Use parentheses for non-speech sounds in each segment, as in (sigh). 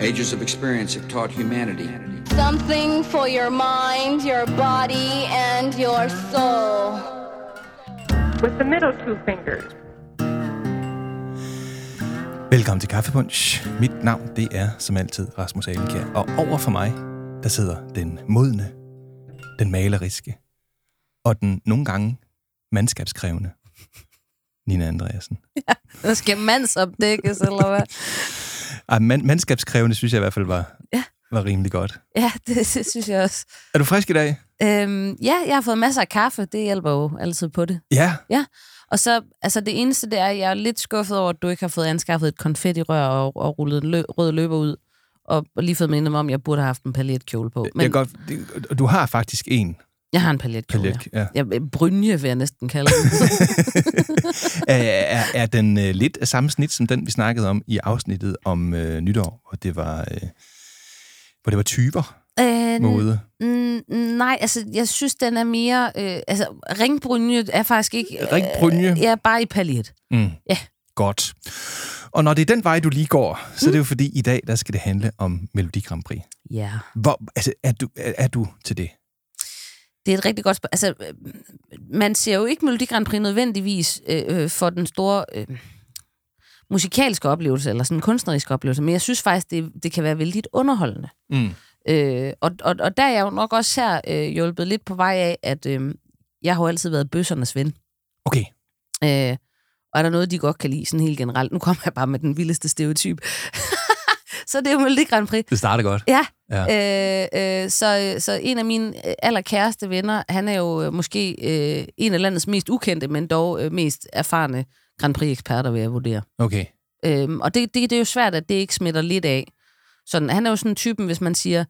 Ages of experience have taught humanity. Something for your mind, your body, and your soul. with the middle two fingers. Velkommen til Kaffepunch. Mit navn, det er som altid Rasmus Alenkjær. Og over for mig, der sidder den modne, den maleriske og den nogle gange mandskabskrævende Nina Andreasen. Der skal mandsopdækkes, eller hvad? (laughs) Ej, man, mandskabskrævende synes jeg i hvert fald var, Ja. var rimelig godt. Ja, (laughs) det, det synes jeg også. Er du frisk i dag? Øhm, ja, jeg har fået masser af kaffe. Det hjælper jo altid på det. Ja. Og så, altså det eneste, det er, at jeg er lidt skuffet over, at du ikke har fået anskaffet et konfettirør og, og rullet en lø, rød løber ud. Og lige fået mindet mig om, at jeg burde have haft en paljetkjole på. Men, jeg godt, du har faktisk en jeg har en paljetkjole. paljet. Ja. Ja. Jeg, brynje vil jeg næsten kalde den. (laughs) (laughs) er, er, den øh, lidt af samme snit som den, vi snakkede om i afsnittet om øh, nytår, hvor det var, øh, hvor det var typer øh, mode? Mm, nej, altså, jeg synes, den er mere... Øh, altså, ringbrynje er faktisk ikke... Øh, Ringbrynje? Ja, bare i paljet. Mm. Ja. Godt. Og når det er den vej, du lige går, så er det jo fordi, i dag, der skal det handle om Melodi Grand Prix. Ja. Hvor, altså, er du, er, er du til det? Det er et rigtig godt spørgsmål. Altså, øh, man ser jo ikke Melodi Grand Prix nødvendigvis øh, øh, for den store øh, musikalske oplevelse, eller sådan en kunstnerisk oplevelse, men jeg synes faktisk, det, det kan være vældig underholdende. Mm. Øh, og, og, og der er jeg jo nok også her øh, hjulpet lidt på vej af, at øh, jeg har jo altid været bøssernes ven. Okay. Øh, og er der noget, de godt kan lide sådan helt generelt? Nu kommer jeg bare med den vildeste stereotyp. Så det er jo Melodi Grand Prix. Det starter godt. Ja, Ja. Øh, øh, så, så en af mine allerkæreste venner, han er jo øh, måske øh, en af landets mest ukendte, men dog øh, mest erfarne Grand Prix-eksperter, vil jeg vurdere. Okay. Øhm, og det, det, det er jo svært, at det ikke smitter lidt af. Sådan, han er jo sådan typen, hvis man siger,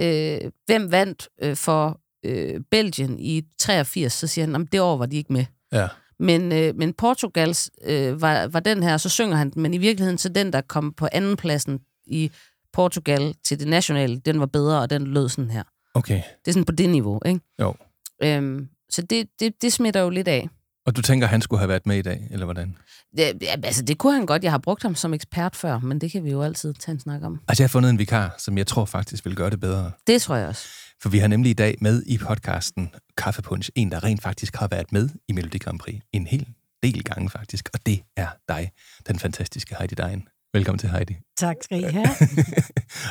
øh, hvem vandt øh, for øh, Belgien i 83, så siger han, "Jamen, det år var de ikke med. Ja. Men, øh, men Portugals øh, var, var den her, så synger han men i virkeligheden så den, der kom på anden pladsen i Portugal til det nationale, den var bedre, og den lød sådan her. Okay. Det er sådan på det niveau, ikke? Jo. Øhm, så det, det, det smitter jo lidt af. Og du tænker, han skulle have været med i dag, eller hvordan? Ja, altså, det kunne han godt. Jeg har brugt ham som ekspert før, men det kan vi jo altid tage en snak om. Altså, jeg har fundet en vikar, som jeg tror faktisk vil gøre det bedre. Det tror jeg også. For vi har nemlig i dag med i podcasten Kaffepunch en, der rent faktisk har været med i Melodi Grand Prix. En hel del gange faktisk. Og det er dig, den fantastiske Heidi Dein. Velkommen til, Heidi. Tak skal I (laughs) have.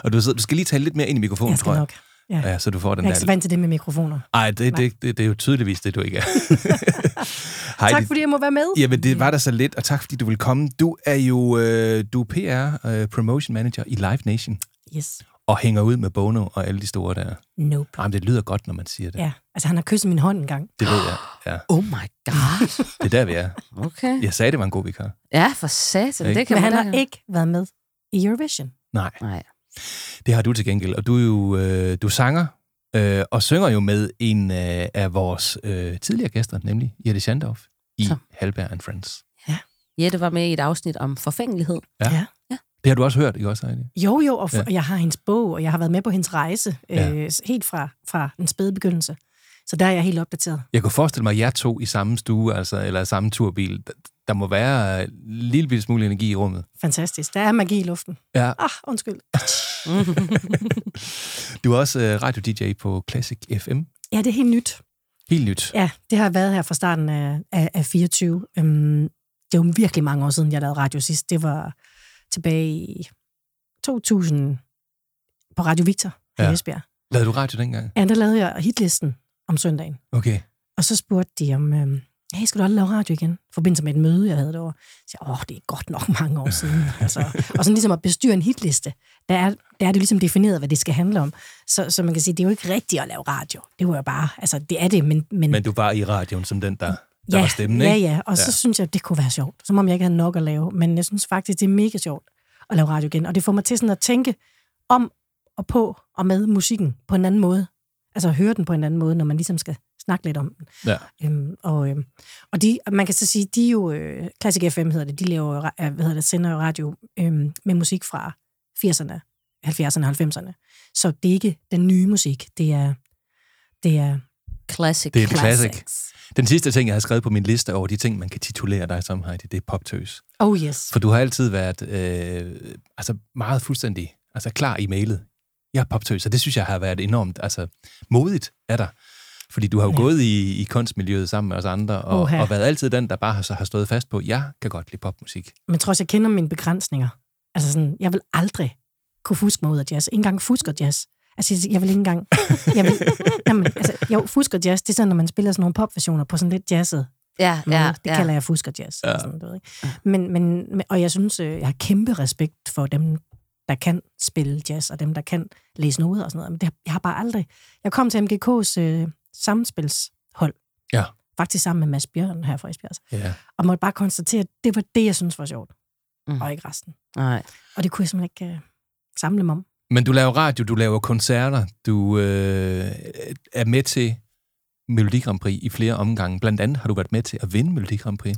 og du, sidder, du skal lige tale lidt mere ind i mikrofonen, Jeg tror jeg. nok. Ja. Ja, så du får den Jeg er ikke så vant til det med mikrofoner. Ej, det, det, det, det er jo tydeligvis det, du ikke er. (laughs) Heidi, Tak fordi jeg må være med. Jamen, det var der så lidt, og tak fordi du vil komme. Du er jo øh, du er PR øh, Promotion Manager i Live Nation, Yes. Og hænger ud med Bono og alle de store der. Nope. Jamen, det lyder godt, når man siger det. Ja, altså han har kysset min hånd en gang. Det ved jeg. Ja, (gasps) Oh my god. det er der, vi er. Okay. Jeg sagde, det var en god vikar. Ja, for satan. Ikke? Det kan Men man han da- har ikke været med i Eurovision. Nej, Nej. det har du til gengæld. Og du er jo øh, du er sanger, øh, og synger jo med en øh, af vores øh, tidligere gæster, nemlig Jette Schandorf i Så. Halberg and Friends. Jette var med i et afsnit om forfængelighed. Ja. Ja. Det har du også hørt, ikke også, Heidi? Jo, jo, og Ja. ja. jeg har hendes bog, og jeg har været med på hendes rejse, Ja. øh, helt fra, fra den spæde begyndelse. Så der er jeg helt opdateret. Jeg kunne forestille mig, at jer to i samme stue, altså, eller samme turbil, der, der må være en lille smule energi i rummet. Fantastisk. Der er magi i luften. Ja. Ah, undskyld. (laughs) Du er også øh, radio-DJ på Classic FM. Ja, det er helt nyt. Helt nyt. Ja, det har været her fra starten af, af, af 24. Øhm, det var virkelig mange år siden, jeg lavede radio sidst. Det var tilbage i 2000 på Radio Victor i Ja. Esbjerg. Lavede du radio dengang? Ja, der lavede jeg hitlisten om søndagen. Okay. Og så spurgte de om, øhm, hey, skal du aldrig lave radio igen? I forbindelse med et møde, jeg havde derovre. Så jeg, åh, det er godt nok mange år siden. (laughs) altså. Og sådan ligesom at bestyre en hitliste, der er, der er det ligesom defineret, hvad det skal handle om. Så, så man kan sige, det er jo ikke rigtigt at lave radio. Det var jo bare, altså det er det, men... men, Men du var i radioen som den, der, der ja, var stemmen, ja, ikke? ja, og så Ja. synes jeg, det kunne være sjovt. Som om jeg ikke havde nok at lave. Men jeg synes faktisk, det er mega sjovt at lave radio igen. Og det får mig til sådan at tænke om og på og med musikken på en anden måde. Altså at høre den på en anden måde, når man ligesom skal snakke lidt om den. Ja. Øhm, og, øhm, og de, man kan så sige, de er jo, øh, Classic FM hedder det, de laver, øh, hvad hedder det, sender jo radio øhm, med musik fra 80'erne, 70'erne og 90'erne. Så det er ikke den nye musik, det er, det er Classic. Det er classic. classics. Den sidste ting, jeg har skrevet på min liste over de ting, man kan titulere dig som, Heidi, det er poptøs. Oh yes. For du har altid været øh, altså meget fuldstændig Altså klar i mailet. Jeg er poptøs, og det synes jeg har været enormt altså, modigt af dig. Fordi du har jo ja. gået i, i kunstmiljøet sammen med os andre, og, og været altid den, der bare har, så har stået fast på, jeg kan godt lide popmusik. Men trods jeg kender mine begrænsninger. Altså sådan, jeg vil aldrig kunne fuske mig ud af jazz. Ikke engang fusker jazz. Altså, jeg vil ikke engang... Jeg vil, jamen, altså, jo, fusker jazz, det er sådan, når man spiller sådan nogle popversioner på sådan lidt jazzet Ja, måde. ja, det ja. kalder jeg fusker jazz. Ja. Sådan, du ved, ikke? Men, men, og jeg synes, øh, jeg har kæmpe respekt for dem, der kan spille jazz, og dem, der kan læse noder og sådan noget. Men det, jeg har bare aldrig... Jeg kom til MGK's øh, sammenspilshold, Ja. faktisk sammen med Mads Bjørn her fra Esbjerg, Ja. og måtte bare konstatere, at det var det, jeg synes var sjovt, Mm. mm. og ikke resten. Nej. Og det kunne jeg simpelthen ikke øh, samle mig om. Men du laver radio, du laver koncerter, du øh, er med til Melodi Grand Prix i flere omgange. Blandt andet har du været med til at vinde Melodi Grand Prix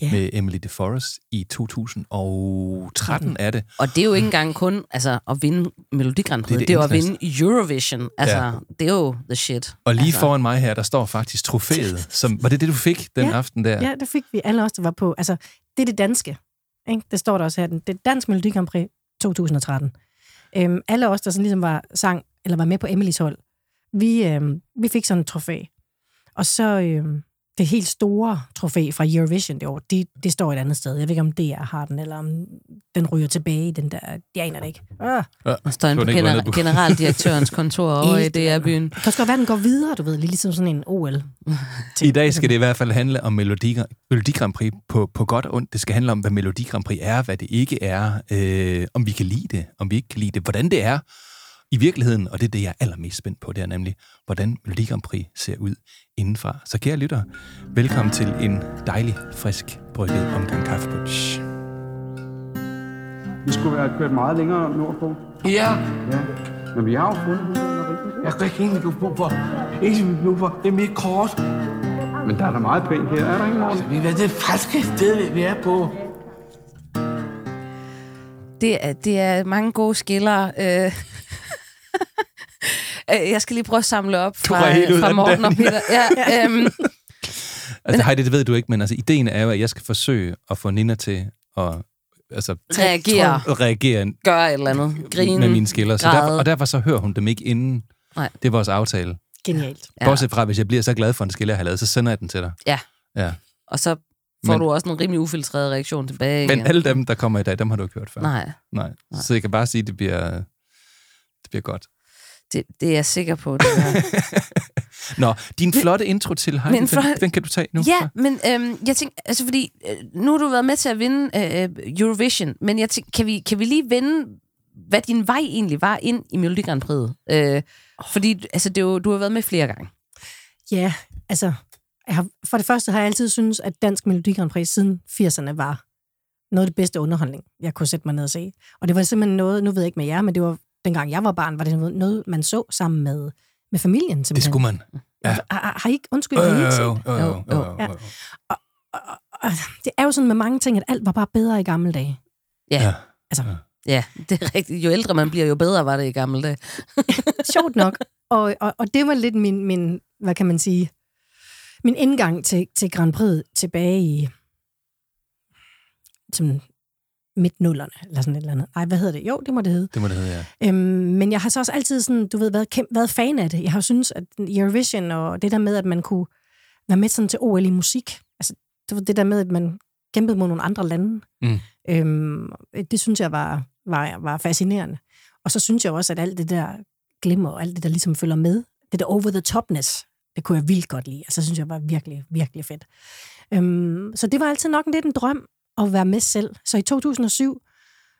Ja. med Emily DeForest i 2013 er det. Og det er jo ikke engang kun altså, at vinde Melodi Grand Prix. Det er Det det er, jo at vinde Eurovision. Altså, ja. det er jo the shit. Og lige altså. foran mig her, der står faktisk trofæet. (laughs) Som, var det det, du fik den Ja. aften der? Ja, det fik vi alle os, der var på. Altså, det er det danske. Ikke? Det står der også her. Det er Dansk Melodi Grand Prix 2013. Øhm, alle os, der sådan ligesom var sang, eller var med på Emilys hold, vi, øhm, vi fik sådan en trofæ. Og så øhm, det helt store trofæ fra Eurovision det år, det, det står et andet sted. Jeg ved ikke, om DR har den, eller om den ryger tilbage i den der... Jeg aner det ikke. Ah, Og står på den ikke gener- du- generaldirektørens kontor (laughs) over i DR-byen. det kan også godt være, den går videre, du ved, lidt ligesom sådan en OL. I dag skal det i hvert fald handle om Melodi, Melodi Grand Prix på, på godt og ondt. Det skal handle om, hvad Melodi Grand Prix er, hvad det ikke er, øh, om vi kan lide det, om vi ikke kan lide det, hvordan det er i virkeligheden, og det er det, jeg er allermest spændt på, det er nemlig, hvordan Melodi Grand Prix ser ud indenfra. Så kære lytter, velkommen til en dejlig, frisk brygget omgang kaffepunch. Vi skulle være kørt meget længere nordpå. Ja, Ja. Men vi har jo fundet jeg kan ikke egentlig gå på for. Ikke vi brug for. Det er mit kort. Men der er da meget pænt her, er der ikke, Morten? Vi ved det falske sted, vi er på. Det er, det er mange gode skiller. Øh. Øh, jeg skal lige prøve at samle op fra, helt ude fra Morten og Peter. Ja, (laughs) øhm, Altså, hej, det, ved du ikke, men altså, ideen er jo, at jeg skal forsøge at få Nina til at altså, Reagere. at reagere gør et eller andet. Grine. med mine skiller. Så derfor, og derfor så hører hun dem ikke inden. Nej. Det er vores aftale. Genialt. Ja. Bortset fra, hvis jeg bliver så glad for en skiller, jeg har lavet, så sender jeg den til dig. Ja. Ja. Og så får Men- du også en rimelig ufiltreret reaktion tilbage. Men igen. alle dem, der kommer i dag, dem har du ikke hørt før. Nej, Nej. Så jeg kan bare sige, at det bliver, det bliver godt. Det, det er jeg sikker på. Det er. (laughs) Nå, din flotte intro til Heidi, Men den, flot- den kan du tage nu. Ja, men øhm, jeg tænker, altså fordi, øh, nu har du været med til at vinde øh, Eurovision, men jeg tænker, kan vi, kan vi lige vende, hvad din vej egentlig var ind i Melodi Grand Prix? Øh, fordi altså, det jo, du har været med flere gange. Ja, altså, jeg har, for det første har jeg altid synes at Dansk Melodi Grand Prix siden 80'erne var noget af det bedste underholdning, jeg kunne sætte mig ned og se. Og det var simpelthen noget, nu ved jeg ikke med jer, men det var, dengang jeg var barn, var det noget- noget, man så sammen med, med familien. Det Simpelthen. skulle man. Ja. Har, har, I ikke, undskyld, Øh, har I øh, ikke set øh, det? øh, Jo, øh, jo, ja. Og det er jo sådan med mange ting, at alt var bare bedre i gamle dage. Ja, Ja. ja. Altså, ja det er rigtigt. Jo ældre man bliver, jo bedre var det i gamle dage. (laughs) sjovt nok. Og, og, og det var lidt min, min, hvad kan man sige, min indgang til, til Grand Prix tilbage i som midt nullerne, eller sådan et eller andet. Nej, hvad hedder det? Jo, det må det hedde. Det må det hedde, ja. Øhm, men jeg har så også altid sådan, du ved, været, kæm- været fan af det. Jeg har jo synes, at Eurovision og det der med, at man kunne være med sådan til OL i musik, altså det var det der med, at man kæmpede mod nogle andre lande. Mm. Øhm, det synes jeg var, var, var fascinerende. Og så synes jeg også, at alt det der glimmer, og alt det der ligesom følger med, det der over-the-topness, det kunne jeg vildt godt lide. Altså, synes jeg var virkelig, virkelig fedt. Øhm, så det var altid nok lidt en drøm at være med selv. Så i 2007,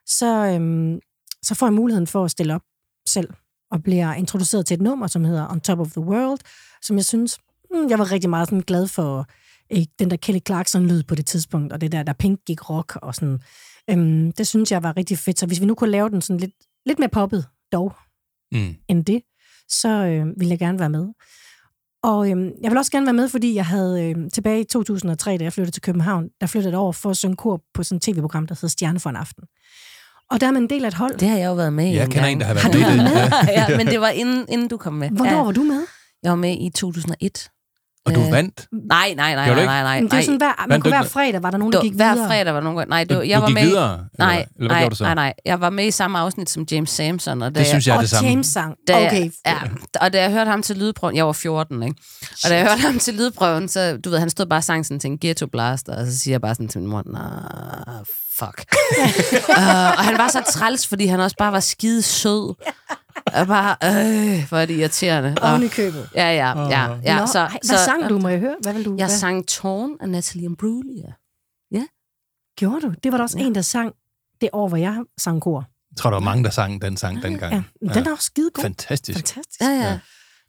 så, øhm, så får jeg muligheden for at stille op selv, og bliver introduceret til et nummer, som hedder On Top of the World, som jeg synes, mm, jeg var rigtig meget sådan glad for øh, den der Kelly Clarkson-lyd på det tidspunkt, og det der, der Pink gik rock og sådan. Øhm, det synes jeg var rigtig fedt. Så hvis vi nu kunne lave den sådan lidt, lidt mere poppet, dog, Mm. end det, så øh, ville jeg gerne være med. Og øh, jeg vil også gerne være med, fordi jeg havde øh, tilbage i 2003, da jeg flyttede til København, der flyttede jeg over for at synge kor på sådan et tv-program, der hedder Stjerne for en aften. Og der er man en del af et hold. Det har jeg jo været med i Jeg en kender gang. en, der har været Har du med i været det. (laughs) ja, men det var inden, inden du kom med. Hvornår ja, var du med? Jeg var med i 2001. Og du Øh, vandt. Nej, nej, nej, nej, nej, nej. Men det var sådan, hver, man kunne hver fredag, var der nogen, der Det gik var, hver videre. fredag var nogen... Nej, det var, Du, jeg var du med... gik i- videre? eller Nej, hvad? Eller hvad nej, gjorde du så? nej, nej. Jeg var med i samme afsnit som James Samson. Og da Det synes jeg er det samme. James sang. Da Okay. Ja, og da jeg hørte ham til lydprøven, jeg var 14, ikke? Og da jeg hørte ham til lydprøven, så, du ved, han stod bare og sang sådan til en ghetto blaster, og så siger jeg bare sådan til min mor, nah, fuck. uh, (laughs) og han var så træls, fordi han også bare var skide sød. Og bare, øh, hvor er det irriterende. Oven i Og, købet. ja, ja, ja. ja Nå, så, ej, så, hvad sang du, må jeg høre? Hvad vil du? Jeg hvad sang Torn af Natalie Imbruglia. gjorde du? Det var der også Ja. en, der sang det år, hvor jeg sang kor. Jeg tror, der var mange, der sang den sang dengang. Ja, den er også skide god. Fantastisk. Fantastisk. Ja, ja.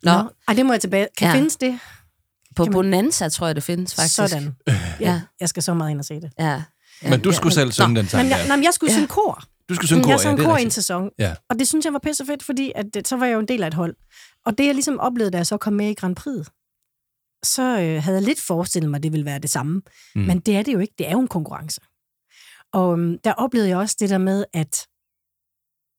Nå, Nå. Ej, det må jeg tilbage. Kan Ja. ja. findes det? på Kan man- Bonanza tror jeg, det findes faktisk. Sådan. (laughs) Ja, Jeg skal så meget ind og se det. ja. Men du skulle selv synge den sang Men jeg, nej, jeg skulle Ja. synge kor. Du skulle synge kor, jeg ja, sang det er kor i en sæson. Ja. Og det synes jeg var pisse fedt, fordi at, så var jeg jo en del af et hold. Og det, jeg ligesom oplevede, da jeg så kom med i Grand Prix, så øh, havde jeg lidt forestillet mig, at det ville være det samme. Mm. Mm. Men det er det jo ikke. Det er jo en konkurrence. Og øhm, der oplevede jeg også det der med, at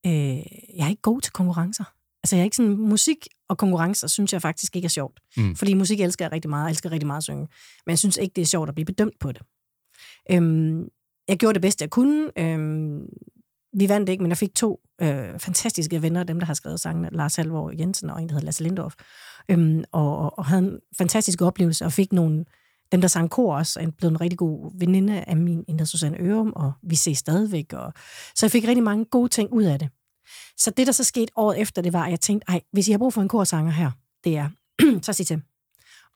øh, jeg er ikke god til konkurrencer. Altså, jeg er ikke sådan, musik og konkurrencer synes jeg faktisk ikke er sjovt. Mm. Fordi musik elsker jeg rigtig meget, jeg elsker rigtig meget at synge. Men jeg synes ikke, det er sjovt at blive bedømt på det. Øhm, jeg gjorde det bedste, jeg kunne. Øhm, vi vandt ikke, men jeg fik to øh, fantastiske venner, dem der har skrevet sangen, Lars Halvor Jensen og en, der hedder Lasse Lindorf. Øhm, og, og, og havde en fantastisk oplevelse, og fik nogle, dem der sang kor også, er blevet en rigtig god veninde af min, en der Susanne Ørum, og vi ses stadigvæk. Og, så jeg fik rigtig mange gode ting ud af det. Så det, der så skete året efter, det var, at jeg tænkte, ej, hvis I har brug for en korsanger her, det er, (clears throat) så sig til.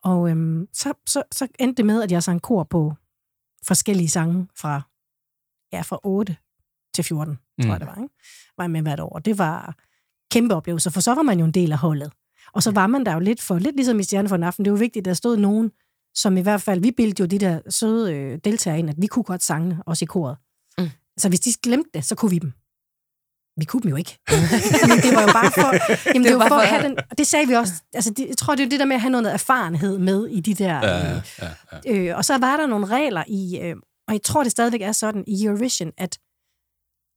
Og øhm, så, så, så endte det med, at jeg sang kor på forskellige sange fra, ja, fra 8 til 14 tror Mm. jeg det var. Ikke? Var jeg med hvert år. Det var kæmpe oplevelser, for så var man jo en del af holdet. Og så var man der jo lidt for, lidt ligesom i Stjerne for en aften, det var vigtigt, at der stod nogen, som i hvert fald, vi bildte jo de der søde øh, deltagere ind, at vi kunne godt sange, også i koret. Mm. Mm. Så hvis de glemte det, så kunne vi dem. Vi kunne dem jo ikke. (laughs) Men det var jo bare for, jamen, det, det var for at have den, og det sagde vi også, altså det, jeg tror, det er det der med at have noget erfarenhed med i de der, Ja, øh, ja, ja. Øh, og så var der nogle regler i, øh, og jeg tror, det stadigvæk er sådan i Eurovision, at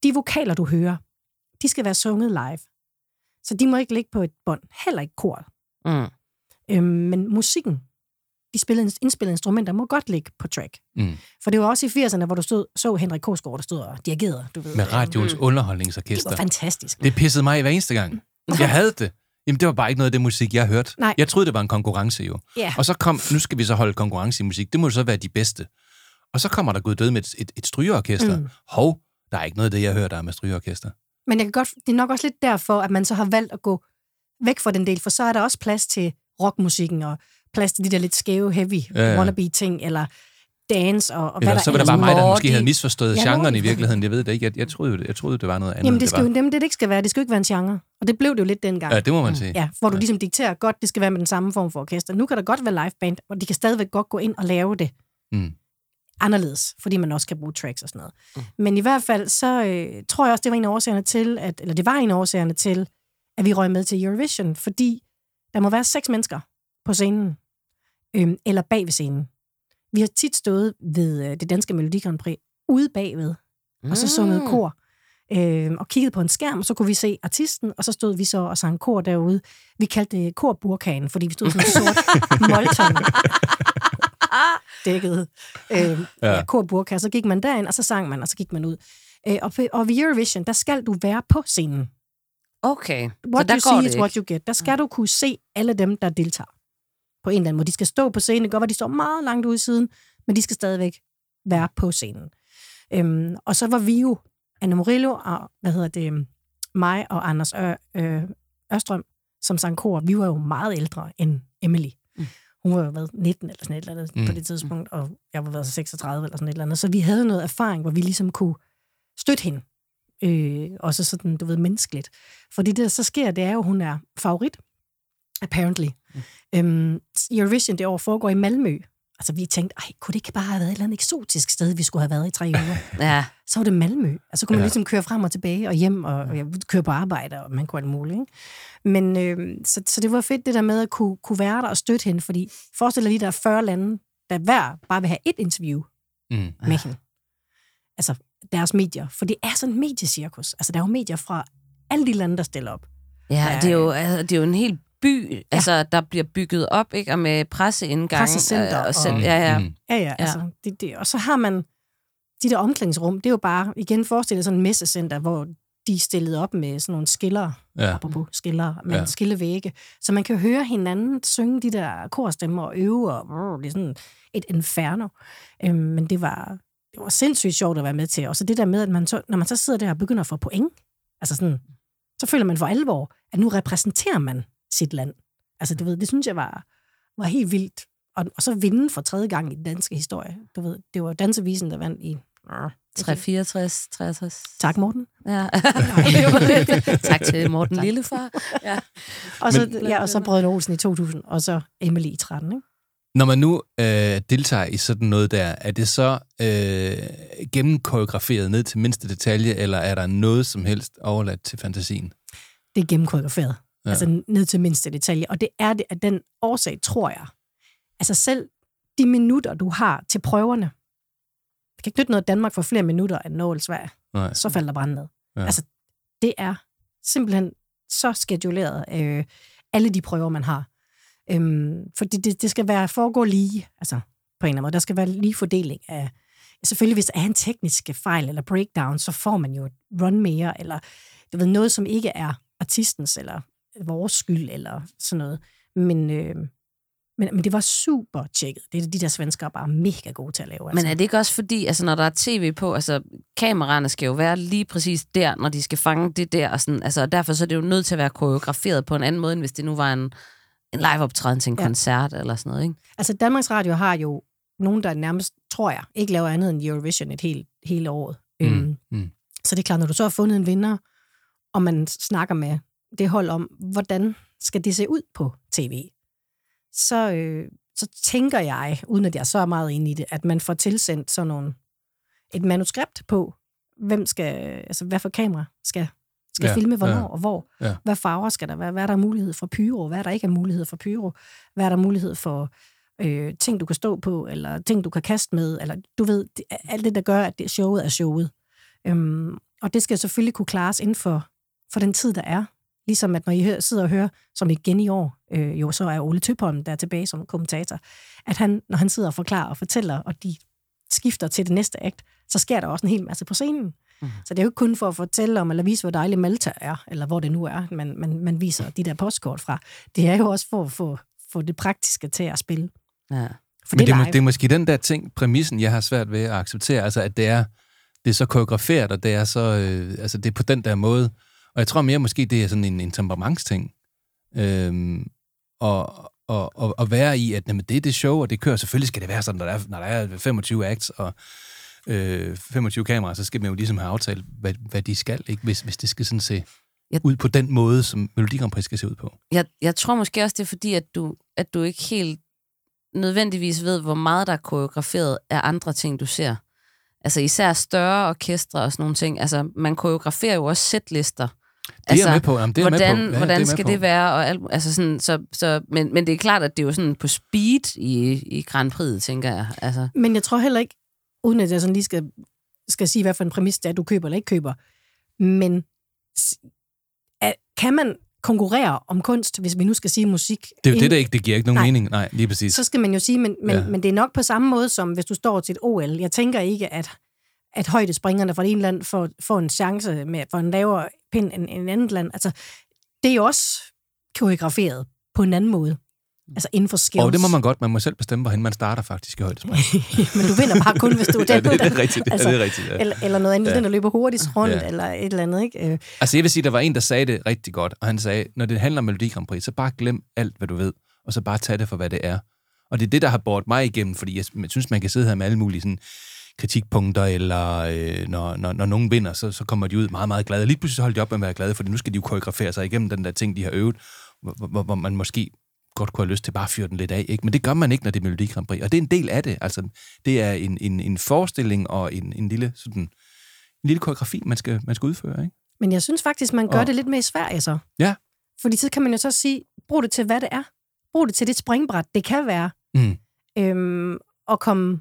de vokaler, du hører, de skal være sunget live. Så de må ikke ligge på et bånd. Heller ikke kor. Mm. Øh, men musikken, de spillede, indspillede instrumenter, må godt ligge på track. Mm. For det var også i 80'erne, hvor du stod, så Henrik Korsgaard, der stod og dirigerede. Du ved. Med radioens Mm. Det underholdningsorkester. var fantastisk. Det pissede mig hver eneste gang. (laughs) Jeg havde det. Jamen, det var bare ikke noget af det musik, jeg hørte. Nej. Jeg troede, det var en konkurrence jo. Ja. Og så kom, nu skal vi så holde konkurrence i musik. Det må jo så være de bedste. Og så kommer der gud døde med et, et, et strygeorkester. Mm. Hov, der er ikke noget af det, jeg hører, der er med strygeorkester. Men jeg kan godt, det er nok også lidt derfor, at man så har valgt at gå væk fra den del, for så er der også plads til rockmusikken, og plads til de der lidt skæve, heavy Ja, ja, ja. wannabe-ting, eller dance, og, og Eller hvad så var der det bare mig, der måske havde misforstået Ja, genren i virkeligheden. Jeg ved det ikke. Jeg, jeg, troede, jo det- jeg troede, det var noget andet. Jamen, det, skal jo, var. jamen, det, det ikke skal være. Det skal jo ikke være en genre. Og det blev det jo lidt dengang. Ja, det må man sige. Ja, hvor du ligesom dikterer godt, det skal være med den samme form for orkester. Nu kan der godt være liveband, og de kan stadigvæk godt gå ind og lave det Mm. Anderledes, fordi man også kan bruge tracks og sådan noget. Mm. Men i hvert fald, så øh, tror jeg også, det var en af årsagerne til, at, eller det var en af årsagerne til, at vi røg med til Eurovision, fordi der må være seks mennesker på scenen, øh, eller bag ved scenen. Vi har tit stået ved øh, det danske Melodi Grand Prix ude bagved, og så sunget kor, øh, og kigget på en skærm, og så kunne vi se artisten, og så stod vi så og sang kor derude. Vi kaldte det korburkanen, fordi vi stod sådan en sort (laughs) molton (laughs) dækket øh, Ja. ja. ja, korburka, så gik man derind, og så sang man, og så gik man ud. Øh, og, og ved Eurovision, der skal du være på scenen. Okay, så What der you går see det is ikke. what you get. Der skal du kunne se alle dem, der deltager på en eller anden måde. De skal stå på scenen. Det kan godt være, de står meget langt ude i siden, men de skal stadigvæk være på scenen. Øhm, og så var vi jo, Anne Murillo og, hvad hedder det, mig og Anders Ør, øh, Ørstrøm, som sang kor, vi var jo meget ældre end Emily. Mm. Hun var jo været 19 eller sådan et eller andet Mm. på det tidspunkt, og jeg var været 36 eller sådan et eller andet. Så vi havde noget erfaring, hvor vi ligesom kunne støtte hende. Øh, også sådan, du ved, menneskeligt. Fordi det, der så sker, det er jo, at hun er favorit, apparently. Mm. Øhm, Eurovision det år foregår i Malmø. Altså, vi tænkte, ej, kunne det ikke bare have været et eller andet eksotisk sted, vi skulle have været i tre uger? (laughs) Ja, så var det Malmø. Altså, så kunne man Ja. ligesom køre frem og tilbage og hjem, og, og køre på arbejde, og man kunne alt muligt. Ikke? Men, øh, så, så det var fedt, det der med at kunne, kunne være der og støtte hende, fordi forestil dig lige, der er 40 lande, der hver bare vil have et interview Mm. med hende. Altså, deres medier. For det er sådan en mediecirkus. Altså, der er jo medier fra alle de lande, der stiller op. ja Ja, det, er jo, altså, det er jo en helt by, ja. altså, der bliver bygget op, ikke? Og med presseindgang. Pressecenter og, og- selv, ja, ja. Mm. Ja, ja, altså, det, det, og så har man de der omklædningsrum, det er jo bare, igen forestillet sådan en messecenter, hvor de er stillet op med sådan nogle skiller, Ja. apropos skiller, Ja. ja. skillevægge, så man kan høre hinanden synge de der korstemmer og øve, og brrr, det er sådan et inferno. Øhm, men det var, det var sindssygt sjovt at være med til. Og så det der med, at man så, når man så sidder der og begynder at få point, altså sådan, så føler man for alvor, at nu repræsenterer man sit land. Altså, du ved, det synes jeg var, var helt vildt. Og, og så vinde for tredje gang i den danske historie. Du ved, det var Dansevisen, der vandt i... 3, 64, 63. Tak, Morten. Ja. (laughs) (laughs) tak til Morten Lillefar. (laughs) Ja. Og så, Men- ja, og så Brødrene Olsen i 2000, og så Emily i 13, ikke? Når man nu øh, deltager i sådan noget der, er det så øh, gennemkoreograferet ned til mindste detalje, eller er der noget som helst overladt til fantasien? Det er gennemkoreograferet. Ja. Altså ned til mindste detalje. Og det er det af den årsag, tror jeg. Altså selv de minutter, du har til prøverne. Det kan ikke nytte noget, at Danmark får flere minutter end Norge Sverige. Nej. Så falder der brand ned. Ja. Altså, det er simpelthen så skeduleret, øh, alle de prøver, man har. Øhm, for det, det, det skal være foregå lige, altså på en eller anden måde. Der skal være lige fordeling af... Selvfølgelig, hvis der er en teknisk fejl eller breakdown, så får man jo et run mere, eller du ved, noget, som ikke er artistens eller vores skyld, eller sådan noget. Men, øh, men, men det var super tjekket. Det er de der svenskere bare mega gode til at lave. Altså. Men er det ikke også fordi, altså når der er tv på, altså kameraerne skal jo være lige præcis der, når de skal fange det der, og sådan, altså og derfor så er det jo nødt til at være koreograferet på en anden måde, end hvis det nu var en, en liveoptræden til en ja. Koncert eller sådan noget, ikke? Altså, Danmarks Radio har jo nogen, der nærmest, tror jeg, ikke laver andet end Eurovision et helt, hele året. Mm, Øhm, mm. Så det er klart, når du så har fundet en vinder, og man snakker med det hold om, hvordan skal det se ud på tv, så, øh, så tænker jeg, uden at jeg er så meget inde i det, at man får tilsendt sådan nogle, et manuskript på, hvem skal, altså hvad for kamera skal, skal Ja, filme, hvornår ja, og hvor. ja. Hvad farver skal der være? Hvad er der mulighed for pyro? Hvad er der ikke er mulighed for pyro? Hvad er der mulighed for øh, ting, du kan stå på, eller ting, du kan kaste med, eller du ved, det, alt det, der gør, at det, showet er showet. Øhm, og det skal selvfølgelig kunne klares inden for, for den tid, der er. Ligesom at når I hører, sidder og hører, som igen i år, øh, jo så er Ole Tøpholm der er tilbage som kommentator, at han, når han sidder og forklarer og fortæller, og de skifter til det næste akt, så sker der også en hel masse på scenen. Mm. Så det er jo ikke kun for at fortælle om, eller vise, hvor dejlig Malta er, eller hvor det nu er, man, man, man viser de der postkort fra. Det er jo også for at få, få det praktiske til at spille. Ja. For Men det, det er, må- live. det er måske den der ting, præmissen, jeg har svært ved at acceptere, altså at det er, det er så koreograferet, og det er så, øh, altså det er på den der måde. Og jeg tror mere måske, det er sådan en, en temperamentsting. Øhm, og, og, og, og være i, at jamen, det er det show, og det kører. Selvfølgelig skal det være sådan, når der er, når der er 25 acts og øh, 25 kameraer, så skal man jo ligesom have aftalt, hvad, hvad de skal, ikke? Hvis, hvis det skal sådan se Jeg- ud på den måde, som Melodi Grand Prix skal se ud på. Jeg, jeg tror måske også, det er fordi, at du, at du ikke helt nødvendigvis ved, hvor meget der er koreograferet af andre ting, du ser. Altså især større orkestre og sådan nogle ting. Altså, man koreograferer jo også sætlister. Det er jeg med på. Jamen, det er jeg med hvordan, på. Ja, hvordan det er skal med det på. være? Og alt, altså sådan, så, så, men, men det er klart, at det er jo sådan på speed i, i Grand Prix, tænker jeg. Altså, Men jeg tror heller ikke, uden at jeg sådan lige skal, skal sige, hvad for en præmis det er, du køber eller ikke køber, men er, kan man konkurrere om kunst, hvis vi nu skal sige musik? Det er jo det, der ikke, det giver ikke nogen Nej. mening. Nej, lige præcis. Så skal man jo sige, men, men, ja. men det er nok på samme måde, som hvis du står til et OL. Jeg tænker ikke, at, at højdespringerne fra det ene land får, får en chance med, for en lavere pind end en andet land. Altså, det er jo også koreograferet på en anden måde. Altså inden for skills. Og det må man godt. Man må selv bestemme, hvorhen man starter faktisk i højdespring. (laughs) men du vinder bare kun, hvis du (laughs) er ja, den, det, det der- er rigtigt. Det, altså, det er rigtigt. Ja. Eller, eller noget andet, Ja. ja. den, der løber hurtigst rundt, Ja. ja. eller et eller andet. Ikke? Øh, Altså, jeg vil sige, der var en, der sagde det rigtig godt, og han sagde, når det handler om Melodi Grand Prix, så bare glem alt, hvad du ved, og så bare tag det for, hvad det er. Og det er det, der har båret mig igennem, fordi jeg synes, man kan sidde her med alle mulige sådan, kritikpunkter, eller øh, når, når, når nogen vinder, så, så kommer de ud meget, meget glade. Og lige pludselig så holder de op med at være glade, for nu skal de jo koreografere sig igennem den der ting, de har øvet, hvor, hvor, hvor man måske godt kunne have lyst til bare at fyre den lidt af. Ikke? Men det gør man ikke, når det er Melodi Grand Prix. Og det er en del af det. Altså, det er en, en, en forestilling og en, en lille sådan, en lille koreografi, man skal, man skal udføre. Ikke? men jeg synes faktisk, man gør Og- det lidt mere i Sverige så. Ja. Fordi så kan man jo så sige, brug det til, hvad det er. Brug det til det springbræt, det kan være. Mm. Øhm, at komme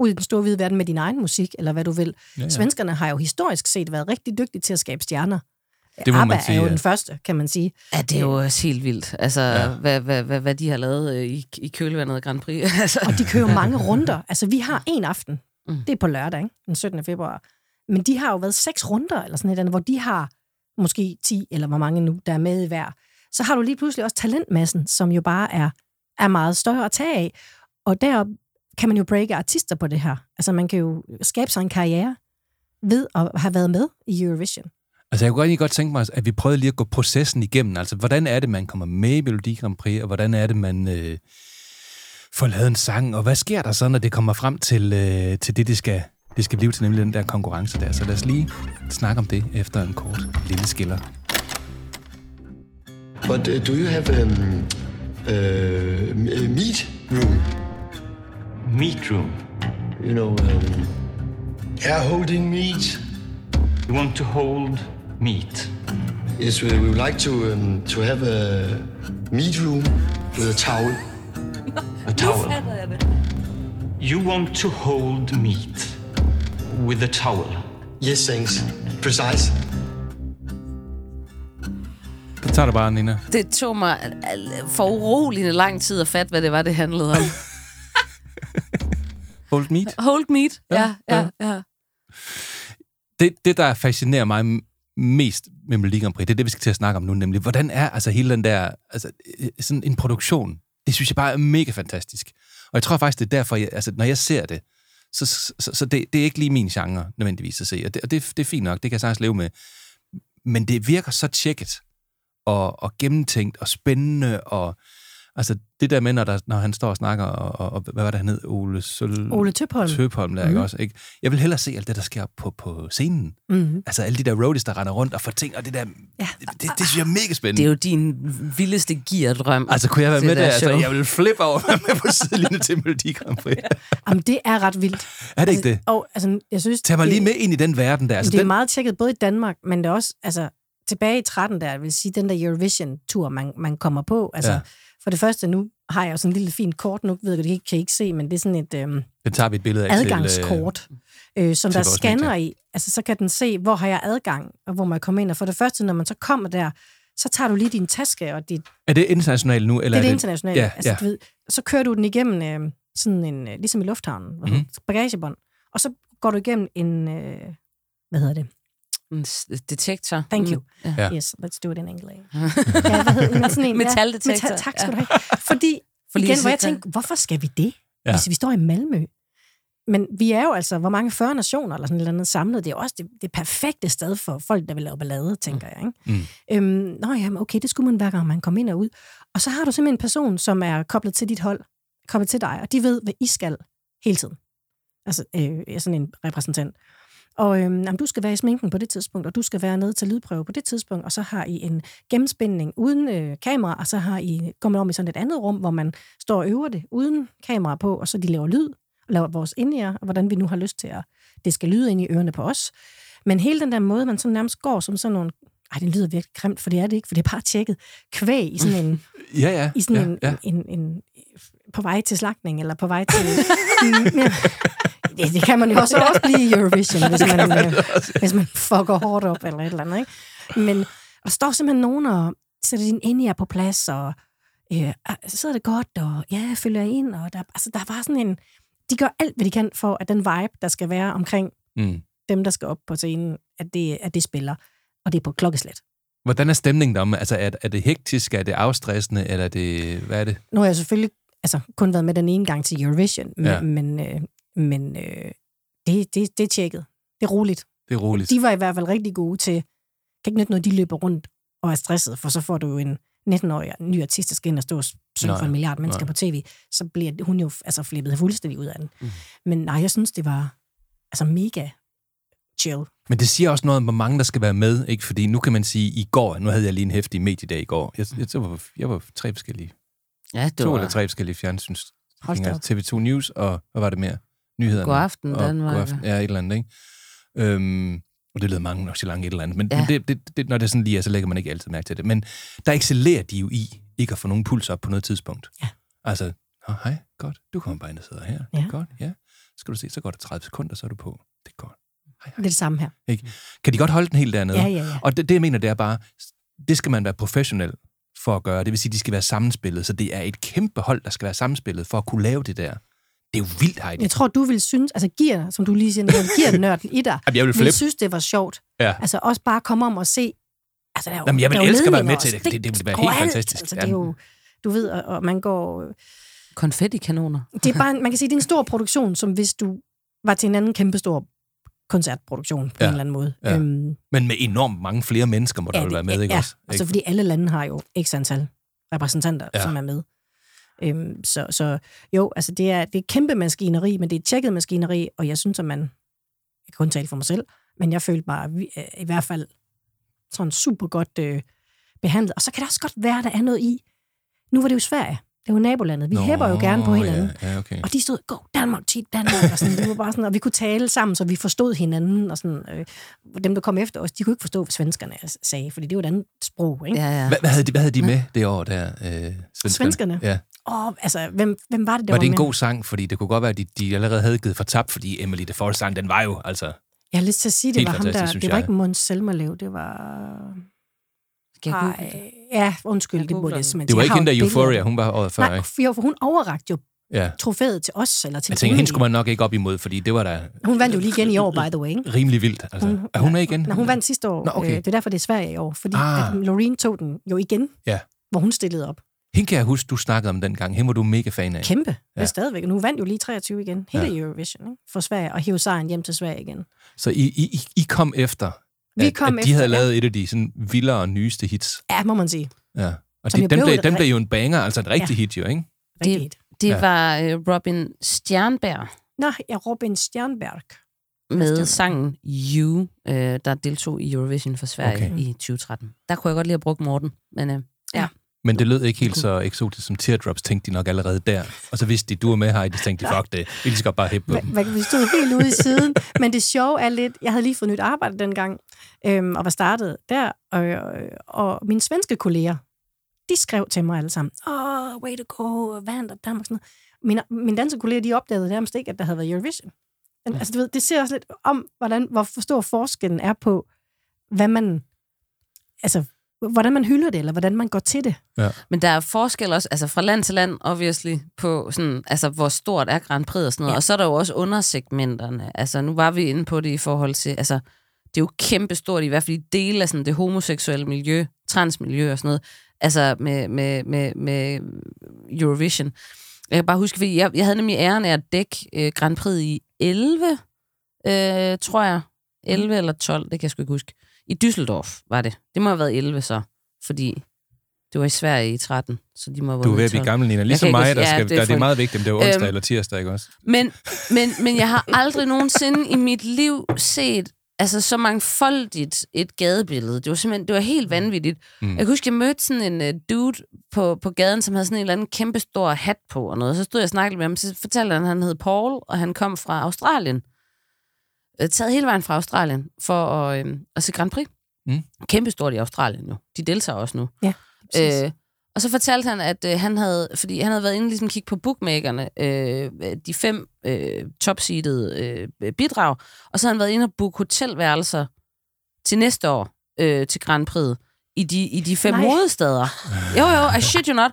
ud i den store hvide verden med din egen musik, eller hvad du vil. Ja, Ja. Svenskerne har jo historisk set været rigtig dygtige til at skabe stjerner. Det må ABBA man sige, er jo ja. den første, kan man sige. Ja, det er jo også helt vildt. Altså, Ja. hvad, hvad, hvad, hvad de har lavet øh, i, i kølvandet af Grand Prix. (laughs) altså. Og de kører jo mange runder. Altså, vi har en aften. Mm. Det er på lørdag, ikke? den 17. februar. Men de har jo været seks runder, eller sådan et, andet, hvor de har måske 10, eller hvor mange nu, der er med i hver. Så har du lige pludselig også talentmassen, som jo bare er, er meget større at tage af. Og der kan man jo breake artister på det her. Altså, man kan jo skabe sig en karriere ved at have været med i Eurovision. Altså, jeg kunne egentlig godt tænke mig, at vi prøvede lige at gå processen igennem. Altså, hvordan er det, man kommer med i Melodi Grand Prix, og hvordan er det, man øh, får lavet en sang, og hvad sker der så, når det kommer frem til, øh, til det, det skal, det skal blive til, nemlig den der konkurrence der. Så lad os lige snakke om det efter en kort lille skiller. But uh, do you have um, uh, a meat room? Meat room. You know, um, air holding meat. You want to hold meat. Yes, we, we would like to um, to have a meat room with a towel. (laughs) A towel. You want to hold meat with a towel. Yes, thanks. Precise. Så tager du bare, Nina. Det tog mig øh, for uroligende lang tid at fatte, hvad det var, det handlede om. (laughs) Hold meat. Hold meat. Ja, ja, ja. ja. det, det, der fascinerer mig mest med Melodi Grand Prix, det er det, vi skal til at snakke om nu, nemlig, hvordan er altså hele den der, altså øh, sådan en produktion, det synes jeg bare er mega fantastisk. Og jeg tror faktisk, det er derfor, jeg, altså når jeg ser det, så, så, så det, det er ikke lige min genre, nødvendigvis at se, og det, og det, det er fint nok, det kan jeg sagtens leve med. Men det virker så tjekket, og, og gennemtænkt, og spændende, og altså det der med, når, der, når han står og snakker, og, og, og hvad var det, han hed? Ole Søl... Ole Tøpholm. Tøpholm, der, mm. ikke også? Ikke? Jeg vil hellere se alt det, der sker på, på scenen. Mm. Altså alle de der roadies, der render rundt og får ting, og det der, Ja. det, det, det synes jeg er mega Det spændende. er jo din vildeste gear-drøm. Altså, kunne jeg være med det der? der Altså, jeg vil flippe over med på sidelinjen til Melodi Grand Prix. (laughs) Jamen, det er ret vildt. Er det ikke det? Og, altså, jeg synes, Tag mig det- lige med ind i den verden der. Altså, Altså, det er den, meget tjekket både i Danmark, men det er også altså, tilbage i 13 der, jeg vil sige, den der Eurovision-tur, man, man kommer på. Altså, Ja. For det første, nu har jeg jo sådan en lille fint kort, nu ved jeg, det kan I ikke- kan I ikke se, men det er sådan et øhm, den tager vi et billede af adgangskort, øh, som til der scanner i. Altså, så kan den se, hvor har jeg adgang, og hvor må jeg komme ind. Og for det første, når man så kommer der, så tager du lige din taske og dit Til, er det internationalt nu? Eller det er det internationale. Ja, altså, ja. Du ved, så kører du den igennem øh, sådan en, øh, ligesom i lufthavnen, Mhm. mm. bagagebånd, og så går du igennem en, øh, hvad hedder det? S- detektor. Thank you. Mm, Ja. Ja. Yes, let's do it in English. ja, hvad hedder men sådan en? Metaldetektor. Ja, metal, tak skal du have. Fordi, (laughs) For lige igen, hvor jeg tænkte, hvorfor skal vi det, Ja. ja. hvis vi står i Malmø? Men vi er jo altså, hvor mange 40 nationer eller sådan et eller andet samlet. Det er jo også det, det perfekte sted for folk, der vil lave ballade, tænker jeg. Ikke? Mm. Øhm, nå jamen, okay, det skulle man hver gang, man kom ind og ud. Og så har du simpelthen en person, som er koblet til dit hold, koblet til dig, og de ved, hvad I skal hele tiden. Altså øh, sådan en repræsentant. Og øhm, jamen, du skal være i sminken på det tidspunkt, og du skal være nede til lydprøve på det tidspunkt, og så har I en gennemspænding uden øh, kamera, og så har I, går man om i sådan et andet rum, hvor man står og øver det uden kamera på, og så de laver lyd, og laver vores indjer, og hvordan vi nu har lyst til at det skal lyde ind i ørerne på os. Men hele den der måde, man sådan nærmest går som sådan nogle ej, det lyder virkelig grimt, for det er det ikke, for det er bare tjekket kvæg i sådan en, Ja, ja. i sådan ja, en, ja. en, en, en, på vej til slagtning, eller på vej til... (laughs) Ja. Det, det kan man jo også, også blive i Eurovision, hvis (laughs) man, øh, hvis man fucker hårdt op, eller et eller andet, ikke? Men der står simpelthen nogen og sætter din ind på plads, og øh, så sidder det godt, og ja, jeg følger ind, og der, altså, der er bare sådan en... De gør alt, hvad de kan for, at den vibe, der skal være omkring Mm. dem, der skal op på scenen, at det, at det spiller. Og det er på klokkeslæt. Hvordan er stemningen derom? Altså, er, er det hektisk? Er det afstressende? Eller er det... Hvad er det? Nu har jeg selvfølgelig altså, kun været med den ene gang til Eurovision, men, ja. men, øh, men øh, det, det, det er tjekket. Det er roligt. Det er roligt. De var i hvert fald rigtig gode til, kan ikke nytte noget, de løber rundt og er stresset, for så får du jo en 19-årig ny artist, der skal ind og stå og synge for en milliard mennesker nej. på tv, så bliver hun jo altså flippet fuldstændig ud af den. Mm. Men nej, jeg synes, det var altså mega chill. Men det siger også noget om, hvor mange der skal være med, ikke? Fordi nu kan man sige, i går, nu havde jeg lige en hæftig mediedag i går. Jeg, jeg, jeg, var, jeg var tre forskellige, Ja, det to var eller tre forskellige fjernsyns. Hold da op. TV2 News, og hvad var det mere? Nyhederne. God aften, og Danmark. God aften, ja, et eller andet, ikke? Øhm, og det lød mange nok så langt et eller andet. Men, Ja. men det, det, det, når det sådan lige er, så lægger man ikke altid mærke til det. Men der excellerer de jo i ikke at få nogen puls op på noget tidspunkt. Ja. Altså, oh, hej, godt, du kommer bare ind og sidder her. Det er Ja. godt, ja. Skal du se, så går der 30 sekunder, så er du på. Det er godt. Det er det samme her. Ikke? Kan de godt holde den helt dernede? Ja, ja, ja. Og det, det, jeg mener, det er bare, det skal man være professionel for at gøre. Det vil sige, de skal være sammenspillet. Så det er et kæmpe hold, der skal være sammenspillet for at kunne lave det der. Det er jo vildt, Heidi. Jeg tror, du vil synes, altså giver, som du lige siger, når giver nørden i dig, Jamen, jeg vil flippe. synes, det var sjovt. Ja. Altså også bare komme om og se, altså der er jo, Jamen, jeg vil der er elske at være med til og det. Det- det ville være helt overalt. fantastisk. Altså, det er jo, du ved, og, og man går, Konfetti-kanoner. det er bare, man kan sige, det er en stor produktion, som hvis du var til en anden kæmpestor koncertproduktion på Ja. en eller anden måde. Ja. Øhm, Men med enormt mange flere mennesker må der ja, det- være med, ikke ja, også? altså Ikke? fordi alle lande har jo x antal repræsentanter, ja. som er med. Øhm, så, så jo, altså det er, det er et kæmpe maskineri, men det er et tjekket maskineri, og jeg synes, at man, jeg kan kun tale for mig selv, men jeg følte bare øh, i hvert fald sådan super godt øh, behandlet. Og så kan det også godt være, der er noget i. Nu var det jo Sverige. Det var nabolandet. Vi Nå, hæpper jo gerne på hinanden. Ja, ja, okay. Og de stod, gå Danmark, tit Danmark, og sådan, det var bare sådan, og vi kunne tale sammen, så vi forstod hinanden, og sådan, øh, dem, der kom efter os, de kunne ikke forstå, hvad svenskerne sagde, fordi det var et andet sprog, ikke? Ja, ja. Hvad, hvad, havde de, hvad havde de med det år der, øh, svenskerne? Svenskerne? Ja. Åh, altså, hvem, hvem var det, der Var det en med? god sang? Fordi det kunne godt være, at de, de allerede havde givet for tabt, fordi Emily the Fall sang, den var jo altså... Jeg har lyst til at sige, det var ham der, det var jeg. ikke Måns Selmerlev, det var... Skal jeg Ej, ja, undskyld, Jeg det det den. simpelthen. Det var Jeg ikke hende der. Euphoria, hun var året før, Nej, ikke? hun overrakte jo Ja. trofæet til os, eller til Jeg tænker, hende skulle man nok ikke op imod, fordi det var da Hun vandt jo lige igen i år, by the way, ikke? rimelig vildt. Altså. Hun- er hun med igen? Nå, hun vandt sidste år. Nå, okay. Øh, Det er derfor, det er Sverige i år, fordi Ah. at Loreen tog den jo igen, Ja. hvor hun stillede op. Hende kan jeg huske, du snakkede om dengang. Hende var du mega fan af. Kæmpe. Ja. Er stadigvæk. Nu vandt jo lige 23 igen. Hele Ja. Eurovision ikke? for Sverige, og hæve sejren hjem til Sverige igen. Så I, I, I kom efter, Vi at, kom at de efter, havde ja. lavet et af de sådan, vildere og nyeste hits. Ja, må man sige. Ja. Og de, jo dem, blev dem blev jo en banger, altså et rigtigt hit jo, ikke? Rigtigt. Det Ja. var øh, Robin Stjernberg Nå, ja, Robin Stjernberg. med Stjernberg. sangen You, øh, der deltog i Eurovision for Sverige Okay. i 2013. Der kunne jeg godt lige have brugt Morten, men øh, ja. Men det lød ikke helt så eksotisk som Teardrops, tænkte de nok allerede der. Og så vidste de, du var med, så tænkte de, fuck det. Vi skal bare hæppe på dem. vi stod helt ude i siden. Men det sjove er lidt, jeg havde lige fået nyt arbejde dengang, øhm, og var startet der, og, og mine svenske kolleger, de skrev til mig alle sammen, åh, oh, way to go, vandt og Danmark, sådan noget. Mine, mine danske kolleger, de opdagede nærmest ikke, at der havde været Eurovision. Men, altså, du ved, det ser også lidt om, hvordan, hvor stor forskellen er på, hvad man, altså, hvordan man hylder det, eller hvordan man går til det. Men der er forskel også, altså fra land til land, obviously, på sådan, altså hvor stort er Grand Prix og sådan noget. Ja. Ja. Og så er der jo også undersegmenterne. Altså nu var vi inde på det i forhold til, altså det er jo kæmpestort, i hvert fald i dele af sådan det homoseksuelle miljø, transmiljø og sådan noget, altså med, med, med, med Eurovision. Jeg kan bare huske, fordi jeg, jeg havde nemlig æren af at dække øh, Grand Prix i 11, øh, tror jeg. 11 eller 12, det kan jeg sgu ikke huske. I Düsseldorf var det. Det må have været 11 så, fordi det var i Sverige i 13, så de må have Du er ved i at blive 12. gammel, Nina. Ligesom mig, der ja, skal, det er der, det er meget vigtigt, om det er onsdag Øhm, eller tirsdag, ikke også? Men, men, men jeg har aldrig nogensinde i mit liv set altså så mangfoldigt et gadebillede. Det var simpelthen, det var helt vanvittigt. Mm. Mm. Jeg kan huske, jeg mødte sådan en uh, dude på, på gaden, som havde sådan en eller anden kæmpe stor hat på og noget. Så stod jeg og snakkede med ham, så fortalte han, at han hed Paul, og han kom fra Australien. Øh, taget hele vejen fra Australien for at, øh, at se Grand Prix. Mm. Kæmpestort i Australien nu. De deltager også nu. Ja, præcis. Øh, og så fortalte han, at øh, han havde, fordi han havde været inde og ligesom kigge på bookmakerne, øh, de fem øh, topseedede øh, bidrag, og så havde han været inde og booke hotelværelser til næste år øh, til Grand Prix i de, i de fem Nej. Nej. hovedsteder. Jo, jo, I shit you not.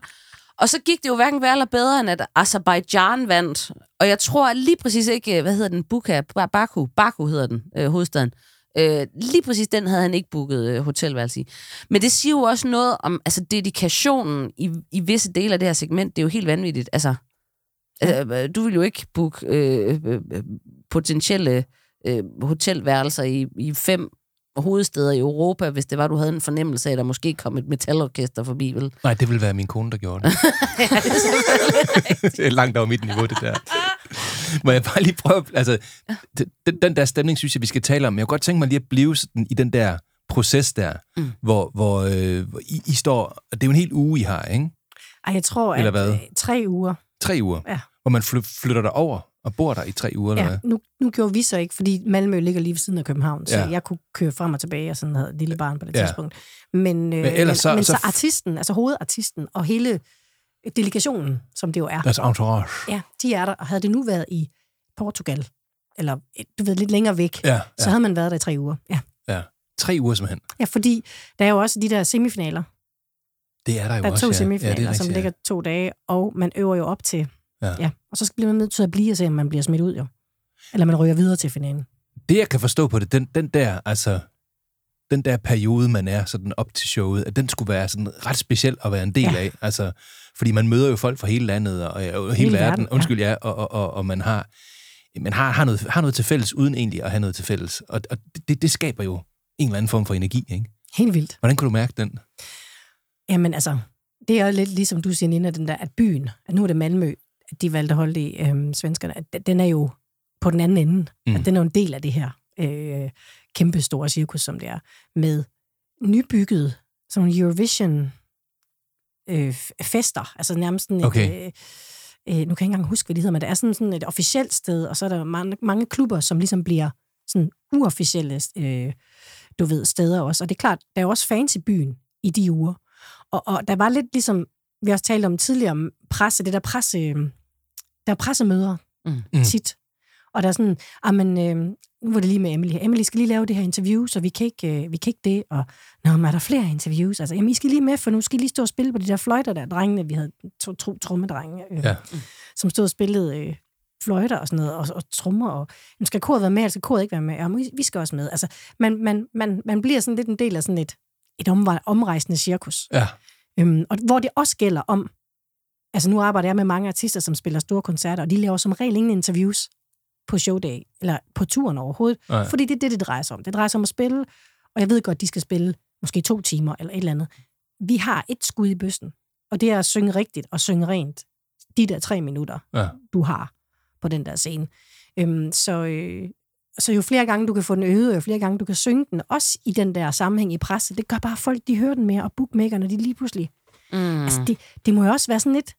Og så gik det jo hverken værre eller bedre, end at Azerbaijan vandt. Og jeg tror lige præcis ikke, hvad hedder den, Buka, Ba- Baku, Baku hedder den, øh, hovedstaden. Øh, lige præcis den havde han ikke booket øh, hotelværelse i. Men det siger jo også noget om altså, dedikationen i, i visse dele af det her segment. Det er jo helt vanvittigt. Altså, øh, du vil jo ikke booke øh, øh, øh, potentielle øh, hotelværelser i, i fem hovedsteder i Europa, hvis det var, du havde en fornemmelse af, at der måske kom et metalorkester forbi, vel? Nej, det ville være min kone, der gjorde det. (laughs) ja, det er selvfølgelig det er langt over mit niveau, det der. Må jeg bare lige prøve... Altså, den, den der stemning, synes jeg, vi skal tale om. Men jeg kunne godt tænke mig lige at blive sådan, i den der proces der, mm. hvor, hvor, øh, hvor I, I står... og Det er jo en hel uge, I har, ikke? Ej, jeg tror, Eller at hvad? øh, tre uger. Tre uger. Ja. Hvor man fly, flytter der over og bor der i tre uger, eller Ja, hvad? nu, nu gjorde vi så ikke, fordi Malmø ligger lige ved siden af København, så Ja. jeg kunne køre frem og tilbage, og sådan havde et lille barn på det Ja. tidspunkt. Men, øh, Men men, så- men så- så, artisten, altså hovedartisten og hele delegationen, som det jo er, Deres entourage. ja, de er der, og havde det nu været i Portugal, eller du ved, lidt længere væk, Ja, så ja. havde man været der i tre uger. Ja. Ja. Tre uger simpelthen. ja, fordi der er jo også de der semifinaler. Det er der jo Der er også, to ja. semifinaler, ja, det er som rigtigt, ligger to dage, og man øver jo op til. Ja. ja. Og så bliver man nødt til at blive og se, om man bliver smidt ud, jo. Eller man ryger videre til finalen. Det, jeg kan forstå på det, den, den der, altså, den der periode, man er sådan op til showet, at den skulle være sådan ret speciel at være en del Ja. af. Altså, fordi man møder jo folk fra hele landet og, og hele, Hele verden, verden, ja. undskyld, ja, og, og, og, og man har, man har, har, noget, har noget til fælles, uden egentlig at have noget til fælles. Og, og det, det skaber jo en eller anden form for energi, ikke? Helt vildt. Hvordan kunne du mærke den? Jamen altså, det er jo lidt ligesom du siger, Nina, den der, at byen, at nu er det Malmø, at de valgte at holde det i øhm, svenskerne, den- er jo på den anden ende. Mm. At den er jo en del af det her øh, kæmpe store cirkus, som det er, med nybygget sådan Eurovision øh, fester, altså nærmest et, Okay. øh, øh, nu kan jeg ikke engang huske, hvad det hedder, men det er sådan, sådan et officielt sted, og så er der mange, mange klubber, som ligesom bliver sådan uofficielle øh, du ved, steder også. Og det er klart, der er også fans i byen i de uger. Og, og der var lidt ligesom, vi også talte om tidligere, om presse, det der presse, øh, der er pressemøder Mm. mm. tit. Og der er sådan, ah, men, øh, nu var det lige med Emily. Emily skal lige lave det her interview, så vi kan ikke, øh, vi kan ikke det. Og, nå, men er der flere interviews? Altså, jamen, I skal lige med, for nu skal I lige stå og spille på de der fløjter der, drengene, vi havde to, to trommedrenge, øh, Ja. som stod og spillede øh, fløjter og sådan noget, og, og trommer, og jamen, skal koret være med, eller skal koret ikke være med? Ja, men vi- skal også med. Altså, man, man, man, man bliver sådan lidt en del af sådan et, et omrejsende cirkus. Ja. Øhm, og hvor det også gælder om, altså nu arbejder jeg med mange artister, som spiller store koncerter, og de laver som regel ingen interviews på showday, eller på turen overhovedet, Nej. fordi det er det, det drejer sig om. Det drejer sig om at spille, og jeg ved godt, de skal spille måske to timer eller et eller andet. Vi har et skud i bøssen, og det er at synge rigtigt og synge rent de der tre minutter, Ja. du har på den der scene. Øhm, så, øh, så jo flere gange du kan få den øvet, og jo flere gange du kan synge den, også i den der sammenhæng i presse, det gør bare folk, de hører den mere, og bookmakerne, de lige pludselig... Mm. Altså, det, det må jo også være sådan lidt,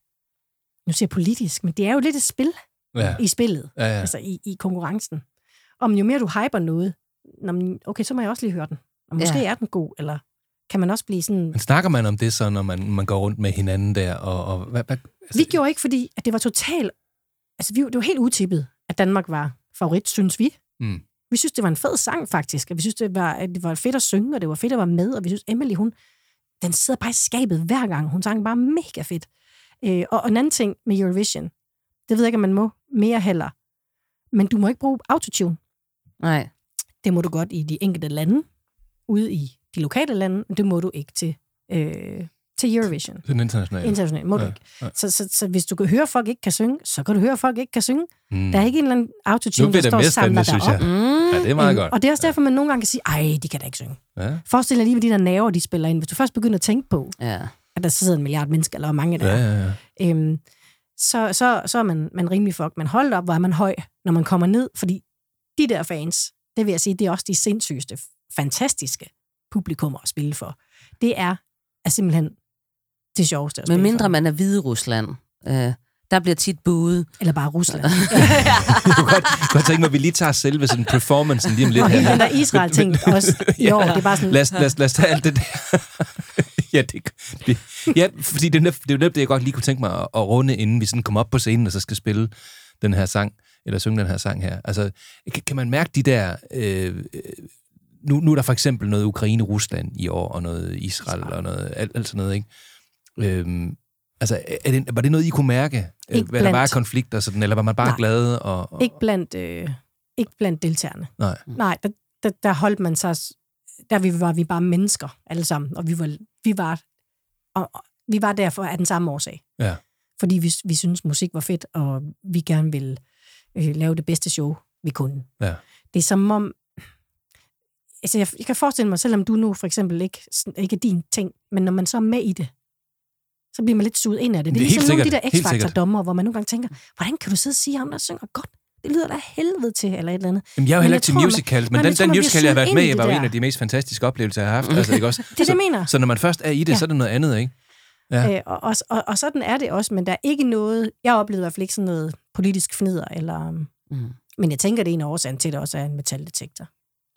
nu siger jeg politisk, men det er jo lidt et spil Ja. i spillet, Ja, ja. altså i, i konkurrencen. Om jo mere du hyper noget, nå, okay, så må jeg også lige høre den. Og måske Ja. er den god, eller kan man også blive sådan... Men snakker man om det så, når man, man går rundt med hinanden der? Og, og hvad, hvad, Vi gjorde ikke, fordi at det var totalt... Altså, vi, det var helt utippet, at Danmark var favorit, synes vi. Mm. Vi synes, det var en fed sang, faktisk. Og vi synes, det var, at det var fedt at synge, og det var fedt at være med. Og vi synes, Emily, hun, den sidder bare i skabet hver gang. Hun sang bare mega fedt. Øh, og, og en anden ting med Eurovision, det ved jeg ikke, om man må mere heller. Men du må ikke bruge autotune. Nej. Det må du godt i de enkelte lande, ude i de lokale lande, men det må du ikke til, øh, til Eurovision. Det er den internationale. Internationalt må du Ja, ikke. ja. Så, så, så hvis du kan høre, at folk ikke kan synge, så kan du høre, at folk ikke kan synge. Mm. Der er ikke en eller anden autotune, der det står og samler dig op. jeg. Ja, det er meget godt. Og det er også derfor, man nogle gange kan sige, ej, de kan da ikke synge. Ja. Forestil dig lige, hvad de der naver, de spiller ind. Hvis du først begynder at tænke på, Ja. At der sidder en milliard mennesker, eller hvor mange der Ja, ja, ja. øhm, så, så, så er man, man rimelig fuck. Men hold op, hvor er man høj, når man kommer ned. Fordi de der fans, det vil jeg sige, det er også de sindssygeste, fantastiske publikummer at spille for. Det er, er simpelthen det sjoveste at Men mindre for. man er Hvide Rusland. Øh, der bliver tit buet. Eller bare Rusland. (laughs) Jeg kunne godt, godt tænke mig, at vi lige tager selve sådan performancen lige om lidt Og hele her. den der Israel-ting også i (laughs) år, det er bare sådan... Lad os, lad, os, lad os tage alt det der. (laughs) ja, det, det, ja, fordi det er, det er jo det, jeg godt lige kunne tænke mig at, at runde, inden vi sådan kommer op på scenen, og så skal spille den her sang, eller synge den her sang her. Altså, kan, kan man mærke de der... Øh, nu, nu er der for eksempel noget Ukraine-Rusland i år, og noget Israel, og noget, alt, alt sådan noget, ikke? Øhm, altså, er det, var det noget, I kunne mærke? Øh, Ikke Hvad der var blandt- konflikter, sådan, eller var man bare Nej. glad? Og, og, Ikke blandt, øh, ikke blandt deltagerne. Nej. Nej, der, der, der holdt man sig... Der vi var vi bare mennesker alle sammen, og vi var, vi var, og, og, vi var derfor af den samme årsag. Ja. Fordi vi, vi synes musik var fedt, og vi gerne ville øh, lave det bedste show, vi kunne. Ja. Det er som om... Altså, jeg, jeg kan forestille mig, selvom du nu for eksempel ikke, ikke er din ting, men når man så er med i det, så bliver man lidt suget ind af det. Det er, Det er ligesom nogle af de der helt sikkert. X-Factor-dommer, hvor man nogle gange tænker, hvordan kan du sidde og sige, ham der synger godt? Det lyder da helvede til, eller et eller andet. Jamen, jeg er jo heller ikke til tror, man- men den, tror, den musical, jeg har været med i det var jo en af de mest fantastiske oplevelser, jeg har haft. Altså, ikke også? (laughs) Det er det, så, jeg mener. Så når man først er i det, Ja. så er det noget andet, ikke? Ja. Øh, og, og, og, og sådan er det også, men der er ikke noget... Jeg oplevede i hvert fald ikke sådan noget politisk fnider, eller, Mm. men jeg tænker, det er en af årsagen til, at der også er en metaldetektor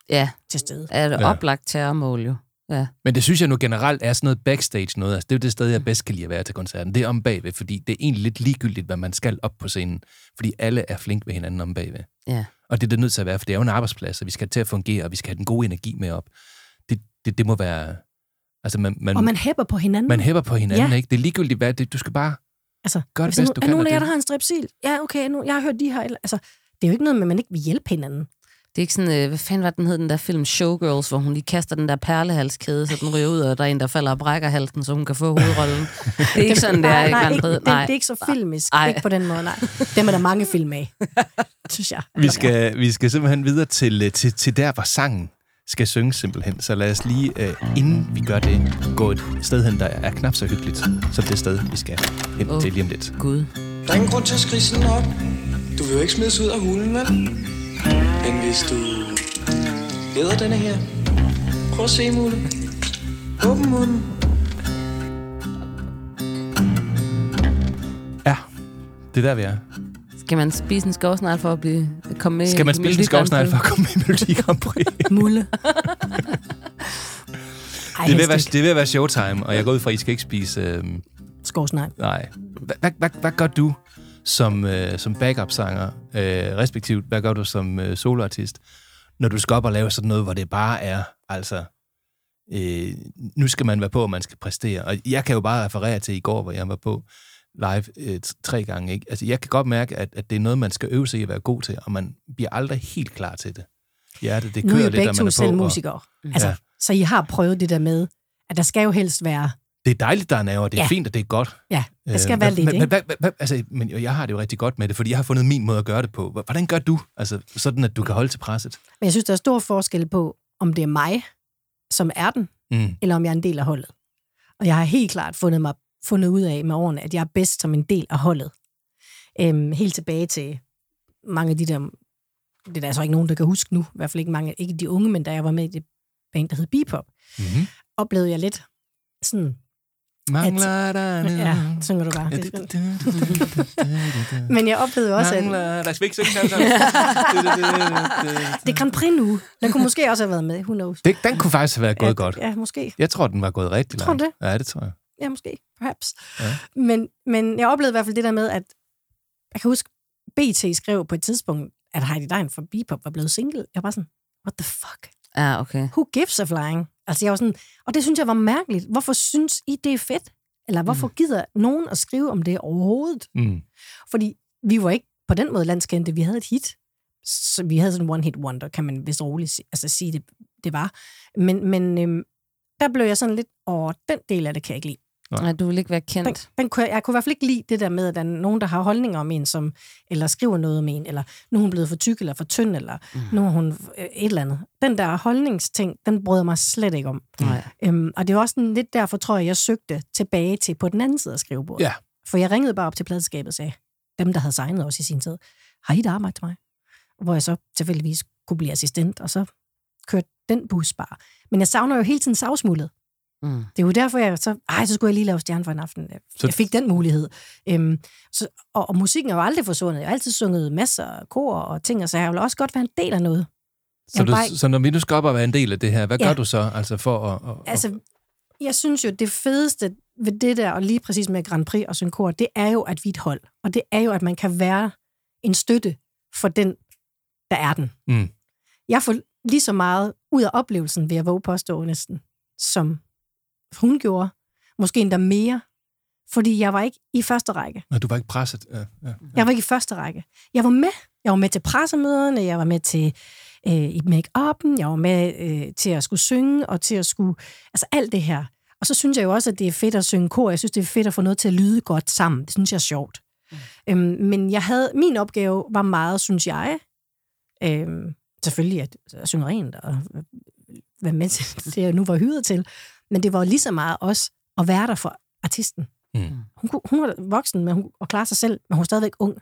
Ja, til stede. er det Ja. oplagt terrormål jo. Ja. Men det synes jeg nu generelt er sådan noget backstage noget. Altså, det er jo det sted, jeg bedst kan lide at være til koncerten. Det er om bagved, fordi det er egentlig lidt ligegyldigt, hvad man skal op på scenen. Fordi alle er flink ved hinanden om bagved. Ja. Og det er det nødt til at være, for det er jo en arbejdsplads, og vi skal til at fungere, og vi skal have den gode energi med op. Det, det, det må være... Altså, man, man, Og man hæpper på hinanden. man hæpper på hinanden, Ja. ikke? Det er ligegyldigt, hvad det, du skal bare altså, gøre det nu- du er kan. nogen af jer, der har en strepsil? Ja, okay, nu, jeg har hørt, de har... Altså, det er jo ikke noget med, at man ikke vil hjælpe hinanden. Det er ikke sådan, øh, hvad fanden var den hed, den der film Showgirls, hvor hun lige kaster den der perlehalskæde, så den ryger ud, og der er en, der falder og brækker halsen, så hun kan få hovedrollen. (laughs) Det er ikke sådan, det er nej, nej, ikke, Prix. det, det er ikke så filmisk. Nej. Ikke på den måde, nej. Dem er der mange film af, synes jeg. Vi skal, vi skal simpelthen videre til, øh, til, til der, hvor sangen skal synge simpelthen. Så lad os lige, øh, inden vi gør det, gå et sted hen, der er knap så hyggeligt, som det sted, vi skal hen Åh. til lige om lidt. Gud. Der er ingen grund til at skrige sådan op. Du vil jo ikke smides ud af hulen, vel? Men hvis du leder denne her, prøv at se mulen. Åbn munden. Ja, det er der, vi er. Skal man spise en skovsnegl for at blive, komme med Skal man i spille en skovsnegl for at komme med i Melodi Grand Prix? (laughs) Mulle. Ej, (laughs) det, vil være, det vil være showtime, og jeg går ud fra, at I skal ikke spise... Øh, Skovsnegl. nej. Hvad, hvad, hvad, hvad gør du som, øh, som backup-sanger, øh, respektivt, hvad gør du som øh, soloartist, når du skal op og lave sådan noget, hvor det bare er, altså, øh, nu skal man være på, og man skal præstere. Og jeg kan jo bare referere til i går, hvor jeg var på live øh, tre gange. Ikke? Altså, jeg kan godt mærke, at, at det er noget, man skal øve sig i at være god til, og man bliver aldrig helt klar til det. Hjertet, det Nu er kører I lidt, begge og man to er selv på. Og, musikere. Altså, Ja. Så I har prøvet det der med, at der skal jo helst være... det er dejligt, der er nerver, det er Ja. fint, og det er godt. Ja, der skal Øh, være lidt, men, ikke? men, altså, men jeg har det jo rigtig godt med det, fordi jeg har fundet min måde at gøre det på. Hvordan gør du? Altså, sådan, at du kan holde til presset. Men jeg synes, der er stor forskel på, om det er mig, som er den, Mm. eller om jeg er en del af holdet. Og jeg har helt klart fundet, mig, fundet ud af med årene, at jeg er bedst som en del af holdet. Øhm, helt tilbage til mange af de der... Det er der altså ikke nogen, der kan huske nu. I hvert fald ikke mange, ikke de unge, men da jeg var med i det band, der hed Bebop, Mm-hmm. oplevede jeg lidt sådan... Mangler der nu? Ja, synger du bare. Ja, Det er det- skønt. Men jeg oplevede også, at Mangler... Der skal vi ikke synge det er Grand Prix nu. Den kunne måske også have været med. Who knows? Det, den kunne faktisk have været gået ja, godt. Ja, måske. Jeg tror, den var gået rigtig Tror langt. du det? Ja, det tror jeg. Ja, måske. Perhaps. Ja. Men, men jeg oplevede i hvert fald det der med, at jeg kan huske, BT skrev på et tidspunkt, at Heidi Dein fra Bebop var blevet single. Jeg var bare sådan, what the fuck? Ja, okay. Who gives a flying? Altså, jeg var sådan, og det synes jeg var mærkeligt. Hvorfor synes I, det er fedt? Eller hvorfor Mm. gider nogen at skrive om det overhovedet? Mm. Fordi vi var ikke på den måde landskendte. Vi havde et hit. Så vi havde sådan en one-hit wonder, kan man vist roligt si- altså, sige, det, det var. Men, men øhm, der blev jeg sådan lidt, åh, den del af det kan jeg ikke lide. Nej, du vil ikke være kendt. Den, den kunne, jeg jeg kunne i hvert fald ikke lide det der med, at der er nogen, der har holdninger om en, som, eller skriver noget om en, eller nu er hun blevet for tyk eller for tynd, eller mm. nu er hun øh, et eller andet. Den der holdningsting, den brød mig slet ikke om. Nej. Øhm, og det er også sådan lidt derfor, tror jeg, jeg søgte tilbage til på den anden side af skrivebordet. Ja. For jeg ringede bare op til pladeskabet og sagde, dem, der havde signet også i sin tid, har I et arbejde til mig? Hvor jeg så tilfældigvis kunne blive assistent, og så kørte den bus bare. Men jeg savner jo hele tiden savsmuldet. Mm. Det er jo derfor, jeg så, ej, så skulle jeg lige lave stjerne for en aften. Så- Jeg fik den mulighed. Øhm, så, og, og, musikken er jo aldrig forsvundet. Jeg har altid sunget masser af kor og ting, og så jeg vil også godt være en del af noget. Så, Jeg du, bare- så når vi nu skal op og være en del af det her, hvad Ja. gør du så altså for at... at, at Altså, jeg synes jo, det fedeste ved det der, og lige præcis med Grand Prix og Synkor, det er jo, at vi er et hold. Og det er jo, at man kan være en støtte for den, der er den. Mm. Jeg får lige så meget ud af oplevelsen, ved at våge påstå næsten, som hun gjorde. Måske endda mere. Fordi jeg var ikke i første række. Nå, du var ikke presset. Ja, ja. Jeg var ikke i første række. Jeg var med. Jeg var med til pressemøderne, jeg var med til øh, i make-up'en, jeg var med øh, til at skulle synge, og til at skulle... Altså alt det her. Og så synes jeg jo også, at det er fedt at synge kor. Jeg synes, det er fedt at få noget til at lyde godt sammen. Det synes jeg er sjovt. Mm. Øhm, men jeg havde, min opgave var meget, synes jeg, øhm, selvfølgelig at, at synge rent og øh, være med til (laughs) det, jeg nu var hyret til. Men det var lige så meget også at være der for artisten. Mm. Hun, kunne, hun var voksen men hun, og klarer sig selv, men hun er stadigvæk ung.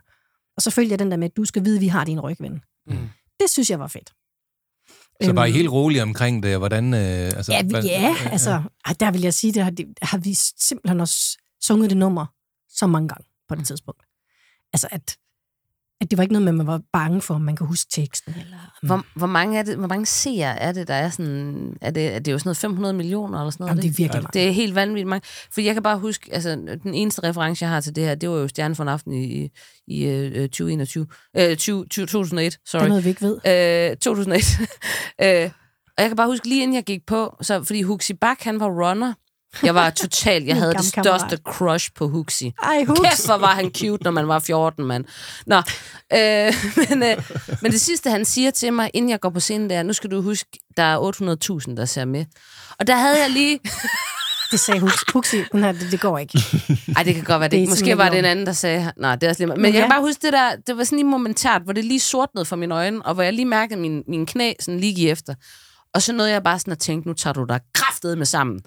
Og så følger jeg den der med, at du skal vide, at vi har din rygven. Mm. Det synes jeg var fedt. Så var I Øhm, helt rolig omkring det, hvordan... Øh, altså, Ja, vi, ja øh, altså, der vil jeg sige, det har, det har vi simpelthen også sunget det nummer så mange gange på det tidspunkt. Altså, at, at det var ikke noget med, at man var bange for, om man kan huske teksten. Eller, Hvor, hvor, mange er det, hvor mange seere er det, der er sådan... Er det, er det jo sådan noget 500 millioner eller sådan noget? Jamen, det er virkelig mange. Det er helt vanvittigt mange. For jeg kan bare huske, altså den eneste reference, jeg har til det her, det var jo Stjerne for en aften i, i øh, 2021. Øh, 20, 2001, sorry. Der er noget, vi ikke ved. Øh, 2001. (laughs) øh, og jeg kan bare huske, lige inden jeg gik på, så, fordi Huxi Bak, han var runner. Jeg var totalt, jeg havde det største crush på Huxi. Ej, Hux. Kæft, hvor var han cute, når man var 14, mand. Nå, øh, (laughs) men, øh, men det sidste, han siger til mig, inden jeg går på scenen, der, nu skal du huske, der er 800.000, der ser med. Og der havde jeg lige... (laughs) Det sagde Hux. Huxi, har, det, det går ikke. (laughs) Ej, det kan godt være det. Det Måske var det en anden, der sagde... Nej, det er også lige... Men, Men jeg kan ja. bare huske det der... Det var sådan lige momentært, hvor det lige sortnede for mine øjne, og hvor jeg lige mærkede min, min knæ sådan lige efter. Og så nåede jeg bare sådan at tænke, nu tager du dig kraftet med sammen.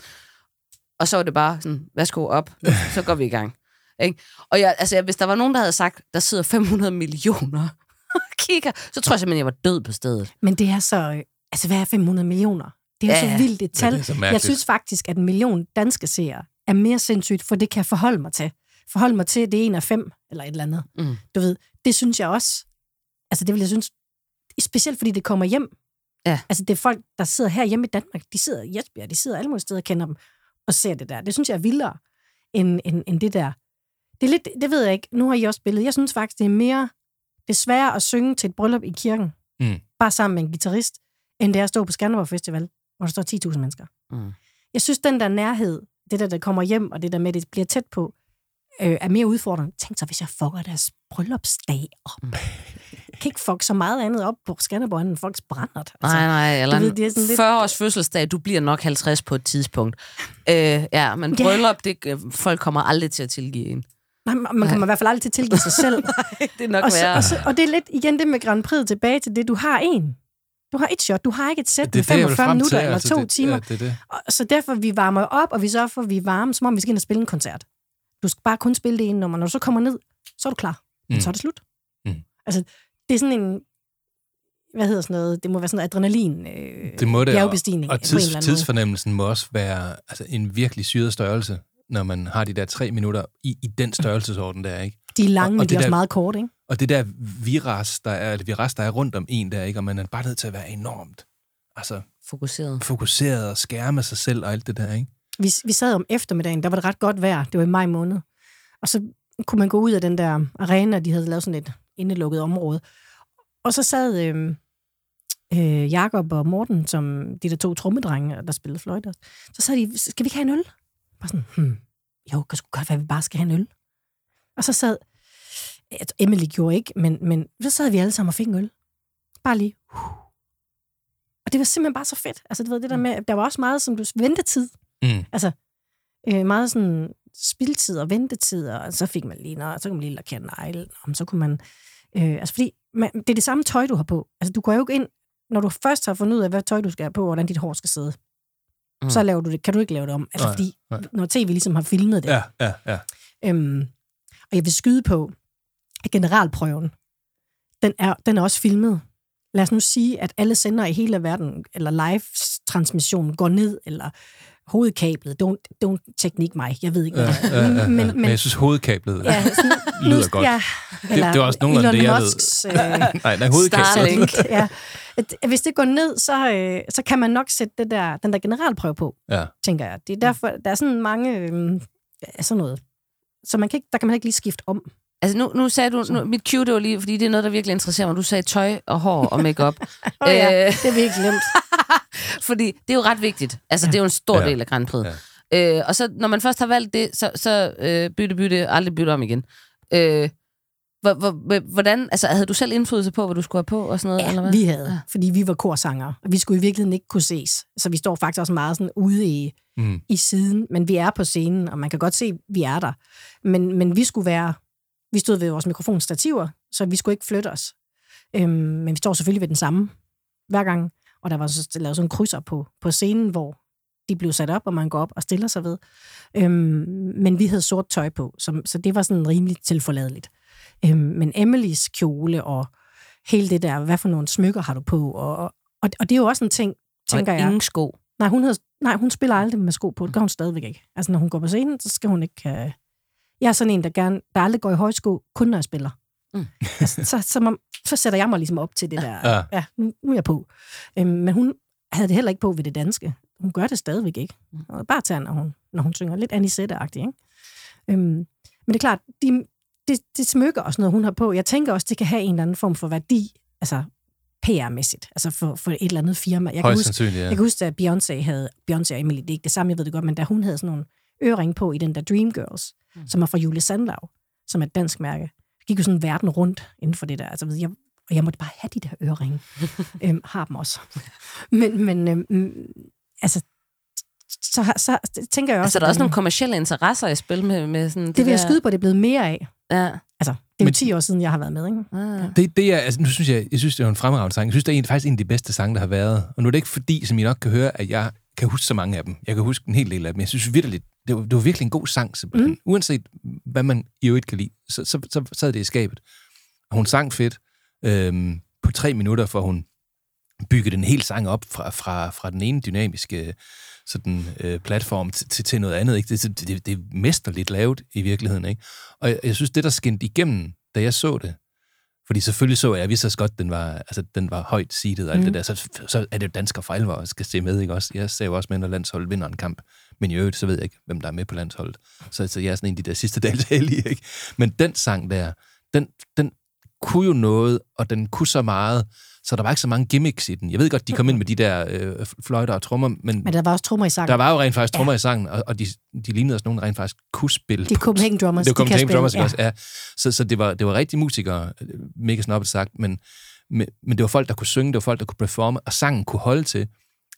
Og så var det bare sådan, værsgo op, så går vi i gang. Ikke? Og jeg, altså, hvis der var nogen, der havde sagt, der sidder 500 millioner (laughs) og kigger, så tror jeg simpelthen, jeg var død på stedet. Men det er så... Altså, hvad er 500 millioner? Det er jo Ja, så vildt et tal. så jeg synes faktisk, at en million danske seere er mere sindssygt, for det kan jeg forholde mig til. Forholde mig til, at det er en af fem, eller et eller andet. Mm. Du ved, det synes jeg også. Altså, det vil jeg synes... Specielt fordi det kommer hjem. Ja. Altså, det er folk, der sidder her hjemme i Danmark. De sidder i Esbjerg, de sidder alle mulige steder og kender dem, og ser det der. Det synes jeg er vildere, end, end, end det der. Det er lidt, det ved jeg ikke. Nu har I også spillet. Jeg synes faktisk, det er mere det er sværere at synge til et bryllup i kirken, Mm. bare sammen med en guitarist, end det er at stå på Skanderborg Festival, hvor der står 10.000 mennesker. Mm. Jeg synes, den der nærhed, det der, der kommer hjem, og det der med, at det bliver tæt på, øh, er mere udfordrende. Tænk så, hvis jeg fucker deres bryllupsdag op. Mm. Kan ikke fuck så meget andet op på Skanderborg, end folks brændert. Nej, nej, eller du ved, det er sådan lidt- 40 års fødselsdag, du bliver nok 50 på et tidspunkt. Øh, ja, men Ja. bryllup, det, øh, folk kommer aldrig til at tilgive en. Nej, man man kommer i hvert fald aldrig til at tilgive sig selv. (laughs) det er nok og, så, og, så, og det er lidt igen det med Grand Prix tilbage til det, du har en. Du har et shot, du har ikke et sæt med det, jeg vil 45 frem til. minutter eller altså, to det, timer. Ja, det det. Og, så derfor, vi varmer op, og vi sørger for, at vi er varme, som om vi skal ind og spille en koncert. Du skal bare kun spille det ene nummer. Når du så kommer ned, så er du klar. Men Mm. så er det slut. Mm. Altså, det er sådan en... Hvad hedder sådan noget? Det må være sådan noget adrenalin øh, Det må det, og, bjergbestigning. og eller tids, tidsfornemmelsen må også være altså, en virkelig syret størrelse, når man har de der tre minutter i, i den størrelsesorden der, ikke? De er lange, og- men og de er det også der- meget korte, ikke? Og det der viras, der er, det viras, der er rundt om en der, ikke? Og man er bare nødt til at være enormt altså, Fokuseret. fokuseret og skærme sig selv og alt det der, ikke? Vi, vi sad om eftermiddagen, der var det ret godt vejr. Det var i maj måned. Og så kunne man gå ud af den der arena, de havde lavet sådan et indelukket område. Og så sad øh, øh, Jakob og Morten, som de der to trommedrenge, der spillede fløjte. Så sad de, skal vi ikke have en øl? Bare sådan, hmm, jo, kan sgu godt være, at vi bare skal have en øl. Og så sad, Emily gjorde ikke, men, men så sad vi alle sammen og fik en øl. Bare lige. Og det var simpelthen bare så fedt. Altså, du ved, det der med, der var også meget som du, ventetid. Mm. Altså, øh, meget sådan spildtid og ventetid, og så fik man lige noget, så kunne man lige lakere negle, og så kunne man... Øh, altså, fordi man, det er det samme tøj, du har på. Altså, du går jo ikke ind, når du først har fundet ud af, hvad tøj du skal have på, og hvordan dit hår skal sidde. Mm. Så laver du det, kan du ikke lave det om. Altså, Nej, fordi nej. når tv ligesom har filmet det. Ja, ja, ja. Øhm, og jeg vil skyde på, at generalprøven, den er, den er også filmet. Lad os nu sige, at alle sender i hele verden, eller live-transmissionen går ned, eller hovedkablet, don't, don't teknik mig, jeg ved ikke, hvad Ja, det ja, ja, ja. Men, Men men, jeg synes, hovedkablet ja, sådan, lyder godt. Ja, det, det er også nogenlunde Elon det, jeg Musks, ved. øh, (laughs) nej, nej, hovedkablet. Starlink. ja. Hvis det går ned, så, øh, så kan man nok sætte det der, den der generalprøve på, Ja. tænker jeg. Det er derfor, der er sådan mange, øh, sådan noget. Så man kan ikke, der kan man ikke lige skifte om. Altså nu, nu sagde du, nu, mit cue, det var lige, fordi det er noget, der virkelig interesserer mig. Du sagde tøj og hår og makeup. (laughs) Oh, ja, Øh. det er virkelig glemt. (laughs) fordi det er jo ret vigtigt. Altså, det er jo en stor Ja. del af Grand Prix. Øh, og så, når man først har valgt det, så, så øh, bytte, bytte, aldrig bytte om igen. Øh, hvor, hvor, hvordan, altså, havde du selv indflydelse på, hvad du skulle have på og sådan noget? Ja, eller hvad? vi havde, fordi vi var korsangere, og vi skulle i virkeligheden ikke kunne ses. Så vi står faktisk også meget sådan ude i, Mm. i siden, men vi er på scenen, og man kan godt se, at vi er der. Men, men vi skulle være, vi stod ved vores mikrofonstativer, så vi skulle ikke flytte os. Øhm, men vi står selvfølgelig ved den samme hver gang, og der var så lavet sådan en krydser på, på scenen, hvor de blev sat op, og man går op og stiller sig ved. Øhm, men vi havde sort tøj på, så, så det var sådan rimelig tilforladeligt. Øhm, men Emilys kjole og hele det der, hvad for nogle smykker har du på? Og, og, og det er jo også en ting, tænker og jeg. ingen sko. Nej, hun, havde, nej, hun spiller aldrig med sko på. Det gør hun stadigvæk ikke. Altså, når hun går på scenen, så skal hun ikke... Uh... Jeg er sådan en, der, gerne, der aldrig går i højsko, kun når jeg spiller. Mm. Altså, så, så, man, så sætter jeg mig ligesom op til det der. Ja. ja nu, nu er jeg på. Øhm, men hun havde det heller ikke på ved det danske. Hun gør det stadigvæk ikke. Og bare tager, når hun, når hun synger. Lidt Anisette-agtigt, ikke? Øhm, men det er klart, de, det, det smykker også noget, hun har på. Jeg tænker også, det kan have en eller anden form for værdi, altså PR-mæssigt, altså for, for et eller andet firma. Jeg kan, Højst huske, sandsynligt, ja. jeg kan huske, at Beyoncé havde, Beyoncé og Emily, det er ikke det samme, jeg ved det godt, men da hun havde sådan nogle øreringe på i den der Dreamgirls, mm. som er fra Julie Sandlau, som er et dansk mærke. Jeg gik jo sådan verden rundt inden for det der. Altså, jeg, og jeg måtte bare have de der øreringe. (laughs) øhm, har dem også. men, men øhm, altså, så, så, så tænker jeg også... Altså, der er også nogle kommersielle interesser i spil med, med sådan Det vil jeg skyde på, det er blevet mere af. Ja. Altså, det er jo 10 år siden, jeg har været med, ikke? Ah. Det, det er, altså, nu synes jeg, jeg synes, det er en fremragende sang. Jeg synes, det er en, faktisk en af de bedste sange, der har været. Og nu er det ikke fordi, som I nok kan høre, at jeg kan huske så mange af dem. Jeg kan huske en hel del af dem. Jeg synes virkelig, det var, det var virkelig en god sang, simpelthen. Mm. Uanset hvad man i øvrigt kan lide, så, så, så sad det i skabet. Og hun sang fedt. Øhm, på tre minutter, for hun byggede en hel sang op fra, fra, fra den ene dynamiske sådan, øh, platform til, til, noget andet. Ikke? Det, det, det, er mesterligt lavet i virkeligheden. Ikke? Og jeg, jeg synes, det der skinte igennem, da jeg så det, fordi selvfølgelig så jeg, jeg vidste også godt, den var, altså, den var højt seedet og alt Mm. det der, så, så er det jo dansker for og skal se med, ikke også? Jeg ser jo også med, når landsholdet vinder en kamp, men i øvrigt, så ved jeg ikke, hvem der er med på landsholdet. Så, så jeg er sådan en af de der sidste dages heldige, ikke? Men den sang der, den, den kunne jo noget, og den kunne så meget, så der var ikke så mange gimmicks i den. Jeg ved godt, de kom ind med de der øh, fløjter og trommer, men, Men der var også trommer i sangen. der var jo rent faktisk trommer ja. i sangen, og, og de, de lignede også nogen, der rent faktisk kunne spille. De Copenhagen Drummers, Det var de kan Copenhagen spille, Drummers, ja. også, ja. Så, så det, var, det var rigtige musikere, øh, mega snobbet sagt, men, men, men det var folk, der kunne synge, det var folk, der kunne performe, og sangen kunne holde til,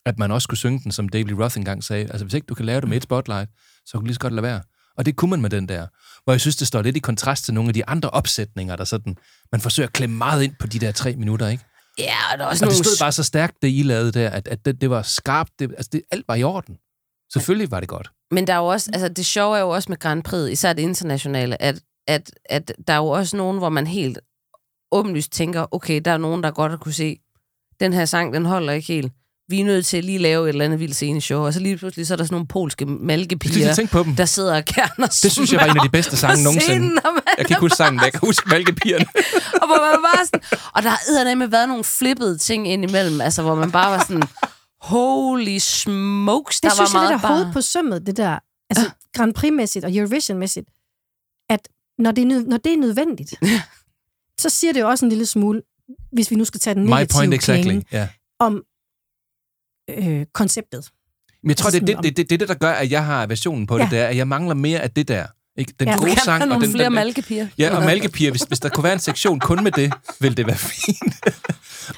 at man også kunne synge den, som David Roth engang sagde. Altså, hvis ikke du kan lave det med et spotlight, så kan du lige så godt lade være. Og det kunne man med den der. Hvor jeg synes, det står lidt i kontrast til nogle af de andre opsætninger, der sådan, man forsøger at klemme meget ind på de der tre minutter, ikke? Ja, og der er også Og det nogle... stod bare så stærkt, det I lavede der, at, at det, det var skarpt, det, altså det, alt var i orden. Selvfølgelig var det godt. Men der er jo også, altså det sjove er jo også med Grand Prix, især det internationale, at, at, at der er jo også nogen, hvor man helt åbenlyst tænker, okay, der er nogen, der godt har kunne se, den her sang, den holder ikke helt. Vi er nødt til at lige lave et eller andet vildt sceneshow, og så lige pludselig så er der sådan nogle polske Jeg malkepiger, på dem. der sidder og kerner Det synes jeg var en af de bedste (laughs) sange nogensinde. Jeg kan ikke huske sangen, men jeg kan huske Malkepigerne. (laughs) og, hvor man bare sådan, og der har med været nogle flippede ting indimellem, altså hvor man bare var sådan, holy smokes, der Det synes var jeg meget lidt er bare... hovedet på sømmet, det der. Altså, Grand Prix-mæssigt og Eurovision-mæssigt. At når det, er, nød- når det er nødvendigt, (laughs) så siger det jo også en lille smule, hvis vi nu skal tage den My negative point exactly. klinge, Ja. om øh, konceptet. Men jeg tror, det er det, det, det, det, der gør, at jeg har versionen på det, Ja. det er, at jeg mangler mere af det der. Ikke? Den Ja, gode sang. og den, flere den, malkepiger. Ja, og malkepiger. Hvis, hvis der kunne være en sektion kun med det, ville det være fint.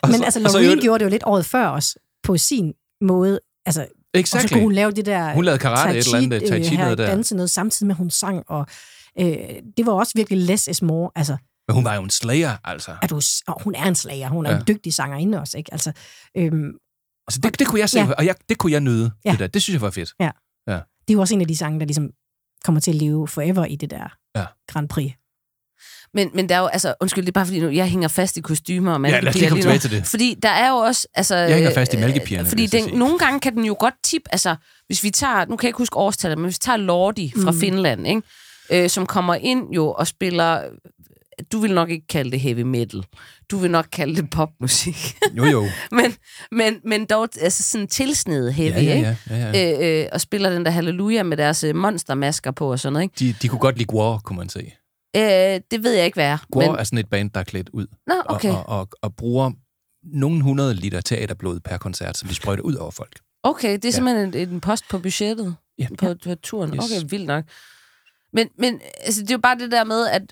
og (laughs) Men altså, og Loreen øvrigt- gjorde det jo lidt året før os, på sin måde. Altså, og så Exactly. kunne hun lave det der... Hun lavede karate, et eller andet, tai chi øh, her, noget der. danse noget, samtidig med, hun sang. Og, øh, det var også virkelig less is more. Altså, Men hun var jo en slayer, altså. at du, og hun er en slager. Hun er Ja. en dygtig sangerinde også, ikke? Altså, øhm, altså det, det kunne jeg se, Ja. og jeg, det kunne jeg nyde. Ja. Det, der. det synes jeg var fedt. Ja. Ja. det er jo også en af de sange, der ligesom kommer til at leve forever i det der Ja. Grand Prix. Men, men der er jo, altså, undskyld, det er bare fordi, nu, jeg hænger fast i kostymer og Ja, lad os lige komme tilbage til det. Fordi der er jo også, altså... Jeg hænger fast i øh, malkepigerne, Fordi den, nogle gange kan den jo godt tip, altså, hvis vi tager, nu kan jeg ikke huske årstallet, men hvis vi tager Lordi fra Mm. Finland, ikke? Øh, som kommer ind jo og spiller, du vil nok ikke kalde det heavy metal, du vil nok kalde det popmusik, Jo, jo. (laughs) men, men, men dog altså sådan tilsnedet heavy, Ja, ja, ikke? ja. ja, ja. Øh, øh, og spiller den der halleluja med deres øh, monstermasker på og sådan noget, ikke? De, de kunne godt lide Gwar, kunne man se. Øh, det ved jeg ikke, hvad er. Gwar Men, er sådan et band, der er klædt ud. nå, okay. Og, og, og, og bruger nogle hundrede liter teaterblod per koncert, som de sprøjter ud over folk. Okay, det er Ja. simpelthen en, en post på budgettet Ja. på, på turen. Yes. Okay, vildt nok. Men, men altså, det er jo bare det der med, at,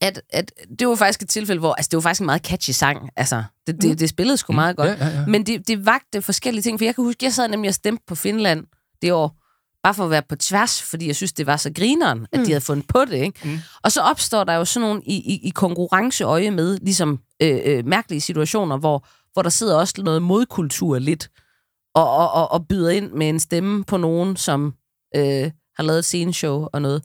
at, at det var faktisk et tilfælde, hvor altså, det var faktisk en meget catchy sang. Altså, det, det, det spillede sgu meget godt. Mm. Ja, ja, ja. Men det, det vagte forskellige ting, for jeg kan huske, jeg sad nemlig og stemte på Finland det år, bare for at være på tværs, fordi jeg synes, det var så grineren, at Mm. de havde fundet på det. Ikke? Mm. Og så opstår der jo sådan nogle i, i, i konkurrenceøje med ligesom øh, øh, mærkelige situationer, hvor, hvor der sidder også noget modkultur lidt, og, og, og, og byder ind med en stemme på nogen, som øh, har lavet et sceneshow og noget.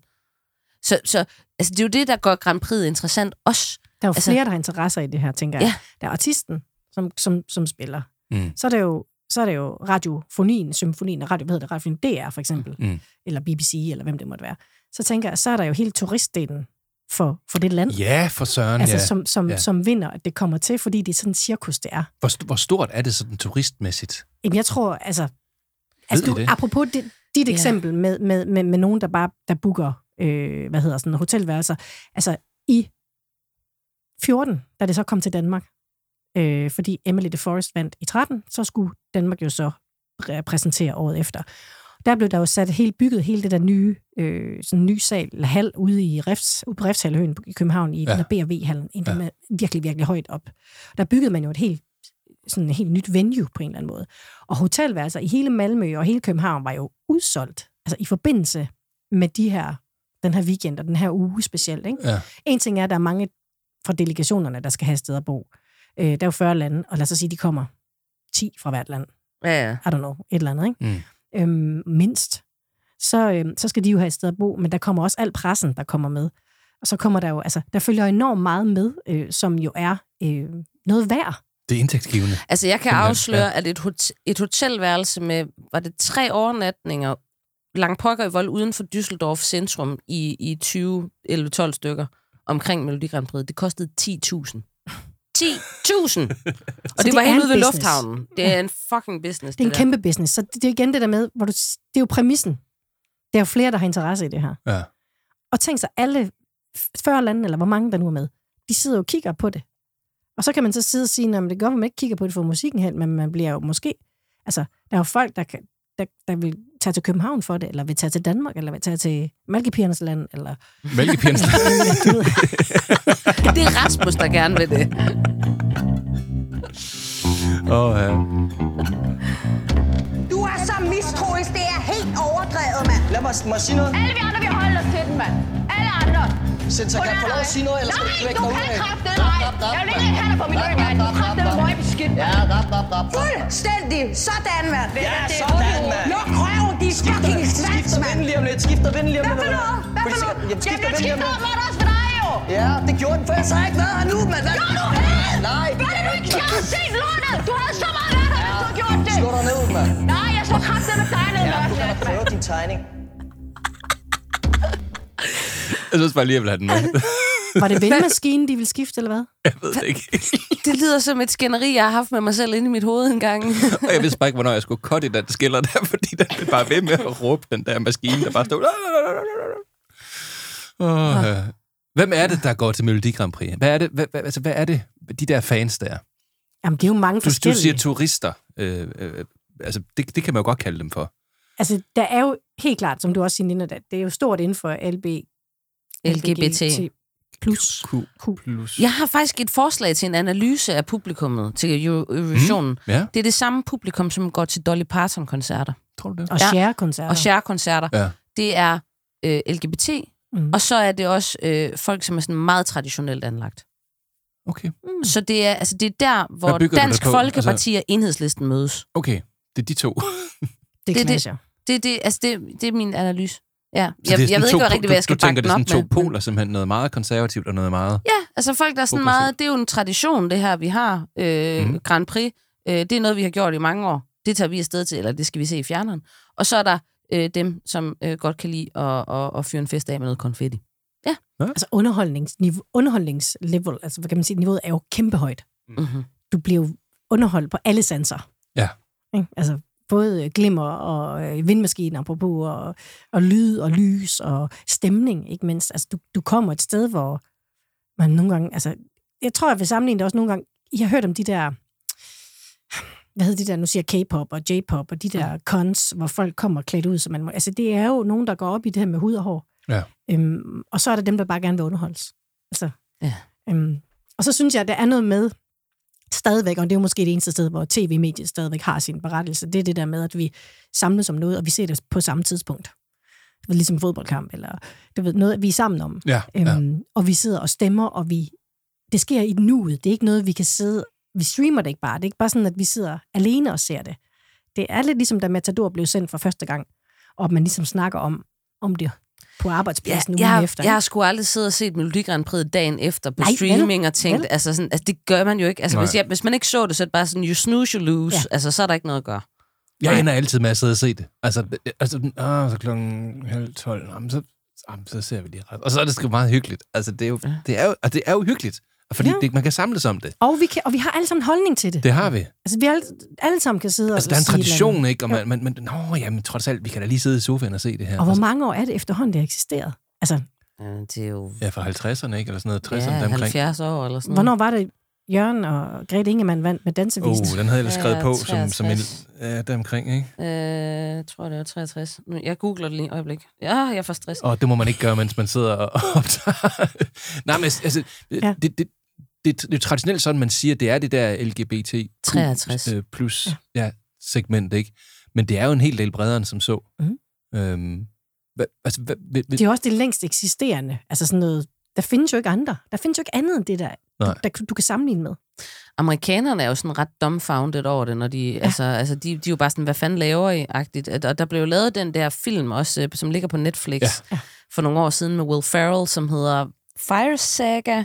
Så, så altså, det er jo det, der gør Grand Prix interessant også. Der er jo Altså- flere, der har interesser i det her, tænker jeg. Ja. Der er artisten, som, som, som spiller. Mm. Så er det jo så er det jo radiofonien, symfonien, radio, hvad hedder det, radiofonien DR for eksempel, Mm. eller BBC, eller hvem det måtte være. Så tænker jeg, så er der jo hele turistdelen, for, for det land. Ja, for søren, altså, ja. som, som, ja. som vinder, at det kommer til, fordi det er sådan en cirkus, det er. Hvor, hvor stort er det sådan turistmæssigt? Jamen, jeg tror, altså... altså du, det? apropos dit, dit Ja. eksempel med, med, med, med nogen, der bare der booker, øh, hvad hedder sådan, hotelværelser. Altså, i 14, da det så kom til Danmark, øh, fordi Emily de Forest vandt i 13, så skulle Danmark jo så repræsentere året efter. Der blev der jo sat helt bygget hele det der nye, øh, sådan ny sal, eller hal ude i Refs, ude på Refshaløen i København, i Ja. den der BRV-hallen, en Ja. ja. virkelig, virkelig højt op. Der byggede man jo et helt sådan et helt nyt venue på en eller anden måde. Og hotelværelser i hele Malmø og hele København var jo udsolgt. Altså i forbindelse med de her, den her weekend og den her uge specielt. Ikke? Ja. En ting er, at der er mange fra delegationerne, der skal have sted at bo. Øh, der er jo 40 lande, og lad os så sige, de kommer 10 fra hvert land. Ja, ja. I don't know, et eller andet, ikke? Mm. Øhm, mindst. Så, øhm, så skal de jo have et sted at bo, men der kommer også al pressen, der kommer med. Og så kommer der jo, altså, der følger enormt meget med, øh, som jo er øh, noget værd. Det er indtægtsgivende. Altså, jeg kan afsløre, ja. at et, hot- et hotelværelse med, var det tre overnatninger, langt pokker i vold uden for Düsseldorf centrum i, i 20, 11, 12 stykker omkring Melodi Grand Prix, det kostede 10.000. 10.000! (laughs) Og Så det, det var er helt ude ved lufthavnen. Det er en fucking business. Det er en der. kæmpe business. Så det, det er igen det der med, hvor du, det er jo præmissen. Der er jo flere, der har interesse i det her. Ja. Og tænk sig, alle 40 lande, eller hvor mange der nu er med, de sidder jo og kigger på det. Og så kan man så sidde og sige, at det gør, at man ikke kigger på det for musikken hen, men man bliver jo måske... Altså, der er jo folk, der, kan, der, der vil tage til København for det, eller vil tage til Danmark, eller vil tage til Malkepigernes land, eller... Mælkepigerne. (laughs) Det er Rasmus, der gerne vil det. Åh, ja. Du er så mistroisk, det er helt overdrevet, mand. Lad mig, må jeg sige noget? Alle vi andre, vi holder os til den, mand. Alle andre. Sensor, kan jeg få lov at sige noget, ellers skal du du dig kan ud af? nej. Jeg vil ikke have dig på min løb, mand. Du kraftedeme møg beskidt, Ja, mand. rap, rap, rap, rap. Fuldstændig. Sådan, mand. Ja, sådan, mand. Luk røven, de fucking svans, Skifter mand. vinden lige om lidt, skifter vinden lige om Hvad lidt. for noget? Hvad for så- noget? Jamen, skifter Jamen, vinden lige om skifter lidt. mig også for dig, jo. Ja, det gjorde den, for jeg ikke været her nu, mand. Hvad? Gør du havde? Nej. Gør det nu ikke? Jeg har set lortet. Du havde så meget været her, hvis du havde gjort det. Slå dig ned, mand. Nej, jeg så kraftedeme dig ned, Ja, du kan da mand. prøve din tegning. Jeg synes bare lige, jeg vil have den med. Var det vendmaskinen, de ville skifte, eller hvad? Jeg ved det ikke. Det lyder som et skænderi, jeg har haft med mig selv inde i mit hoved en gang. Og jeg vidste bare ikke, hvornår jeg skulle cutte i den skiller der, (laughs) fordi den blev bare ved med at råbe den der maskine, der bare stod... Oh, ja. Hvem er det, der går til Melodi Grand Prix? Hvad er det, hvad, hvad, altså, hvad er det, de der fans der? Jamen, det er jo mange Du, du forskellige. siger turister. Øh, øh, altså, det, det kan man jo godt kalde dem for. Altså, der er jo helt klart, som du også siger, Nina, det er jo stort inden for LGBT. plus. Q. Plus. Jeg har faktisk et forslag til en analyse af publikummet til Eurovisionen. Mm. Ja, Det er det samme publikum, som går til Dolly Parton-koncerter. tror du det? Og Ja. share-koncerter. Og share-koncerter. Ja. Det er øh, LGBT, Mm. og så er det også øh, folk, som er sådan meget traditionelt anlagt. Okay. Mm. Så det er, altså, det er der, hvor Dansk? Folkeparti Altså- og Enhedslisten mødes. Okay, det er de to. det det- det-. Det, det, altså, det, det er min analyse. Ja. Så Jeg, jeg ved ikke hvad rigtigt, hvad jeg skal du, du tænker, det er sådan to med. poler, simpelthen noget meget konservativt og noget meget... Ja, altså folk, der er sådan meget... Det er jo en tradition, det her, vi har. Øh, mm. Grand Prix. Øh, det er noget, vi har gjort i mange år. Det tager vi afsted til, eller det skal vi se i fjerneren. Og så er der øh, dem, som øh, godt kan lide at, at, at fyre en fest af med noget konfetti. Altså underholdningsniveau, underholdningslevel, altså hvad kan man sige, niveauet er jo kæmpe højt. Mm-hmm. Du bliver jo underholdt på alle sanser. Ja. Ikke? Altså både glimmer og øh, vindmaskiner, apropos, og, og lyd og lys og stemning, ikke mindst. Altså du, du kommer et sted, hvor man nogle gange, altså jeg tror, jeg vil sammenligne det også nogle gange, I har hørt om de der, hvad hedder de der, nu siger K-pop og J-pop, og de der cons, hvor folk kommer klædt ud, som man må, altså det er jo nogen, der går op i det her med hud og hår. Ja. Øhm, og så er der dem, der bare gerne vil underholdes. Altså, Ja. øhm, og så synes jeg, at der er noget med stadigvæk, og det er jo måske det eneste sted, hvor tv-mediet stadigvæk har sin berettelse, det er det der med, at vi samles om noget, og vi ser det på samme tidspunkt. Det ligesom en fodboldkamp, eller du ved, noget, vi er sammen om. Ja, ja. Øhm, og vi sidder og stemmer, og vi, det sker i nuet. Det er ikke noget, vi kan sidde... Vi streamer det ikke bare. Det er ikke bare sådan, at vi sidder alene og ser det. Det er lidt ligesom, da Matador blev sendt for første gang, og man ligesom snakker om, om det på Ja, arbejdspladsen jeg, ugen har, efter. jeg har sgu aldrig siddet og set Melodi Grand Prix dagen efter på Nej, vel? streaming og tænkt, Vel? altså, sådan, altså det gør man jo ikke. Altså, Nej. hvis, jeg, hvis man ikke så det, så er det bare sådan, you snooze, you lose. Ja. Ja. Altså, så er der ikke noget at gøre. Jeg Nej. ender altid med at sidde og se det. Altså, altså ah, så klokken halv tolv. Jamen, så jamen, så ser vi lige ret. Og så er det sgu meget hyggeligt. Altså, det er jo, det er jo, altså, det er jo hyggeligt. Fordi Ja. det, man kan samles om det. Og vi, kan, og vi har alle sammen en holdning til det. Det har vi. Altså, vi alle, alle sammen kan sidde Altså, og der er en tradition, ikke? Og man, man, man, nå, jamen, trods alt, vi kan da lige sidde i sofaen og se det her. Og hvor mange år er det efterhånden, det har eksisteret? Altså, Ja, det er jo Ja, fra 50'erne, ikke? Eller sådan noget, 60'erne, ja, deromkring. 70 år eller sådan noget. hvornår var det, Jørgen og Grete Ingemann vandt med dansevisen? Oh, den havde jeg ellers skrevet Ja, på som, som en... 63. Ja, deromkring, ikke? Øh, jeg tror, det var 63. Nu, jeg googler det lige et øjeblik. Ja, jeg får stress. Og det må man ikke gøre, mens man sidder og (laughs) optager. Nej, men altså, ja. det, det, det, det er traditionelt sådan, man siger, det er det der LGBT 63. øh, plus ja. Ja, segment, ikke? Men det er jo en hel del bredere end som så. Mhm. Øhm, hvad, altså, hvad, hvad, Det er jo også det længst eksisterende. Altså sådan noget, der findes jo ikke andre. Der findes jo ikke andet end det der, du, Nej. der du kan sammenligne med. Amerikanerne er jo sådan ret dumbfounded over det, når de, ja. altså, altså de, de er jo bare sådan, hvad fanden laver I-agtigt. At- Og der blev jo lavet den der film også, øh, som ligger på Netflix Ja. for nogle år siden med Will Ferrell, som hedder Fire Saga,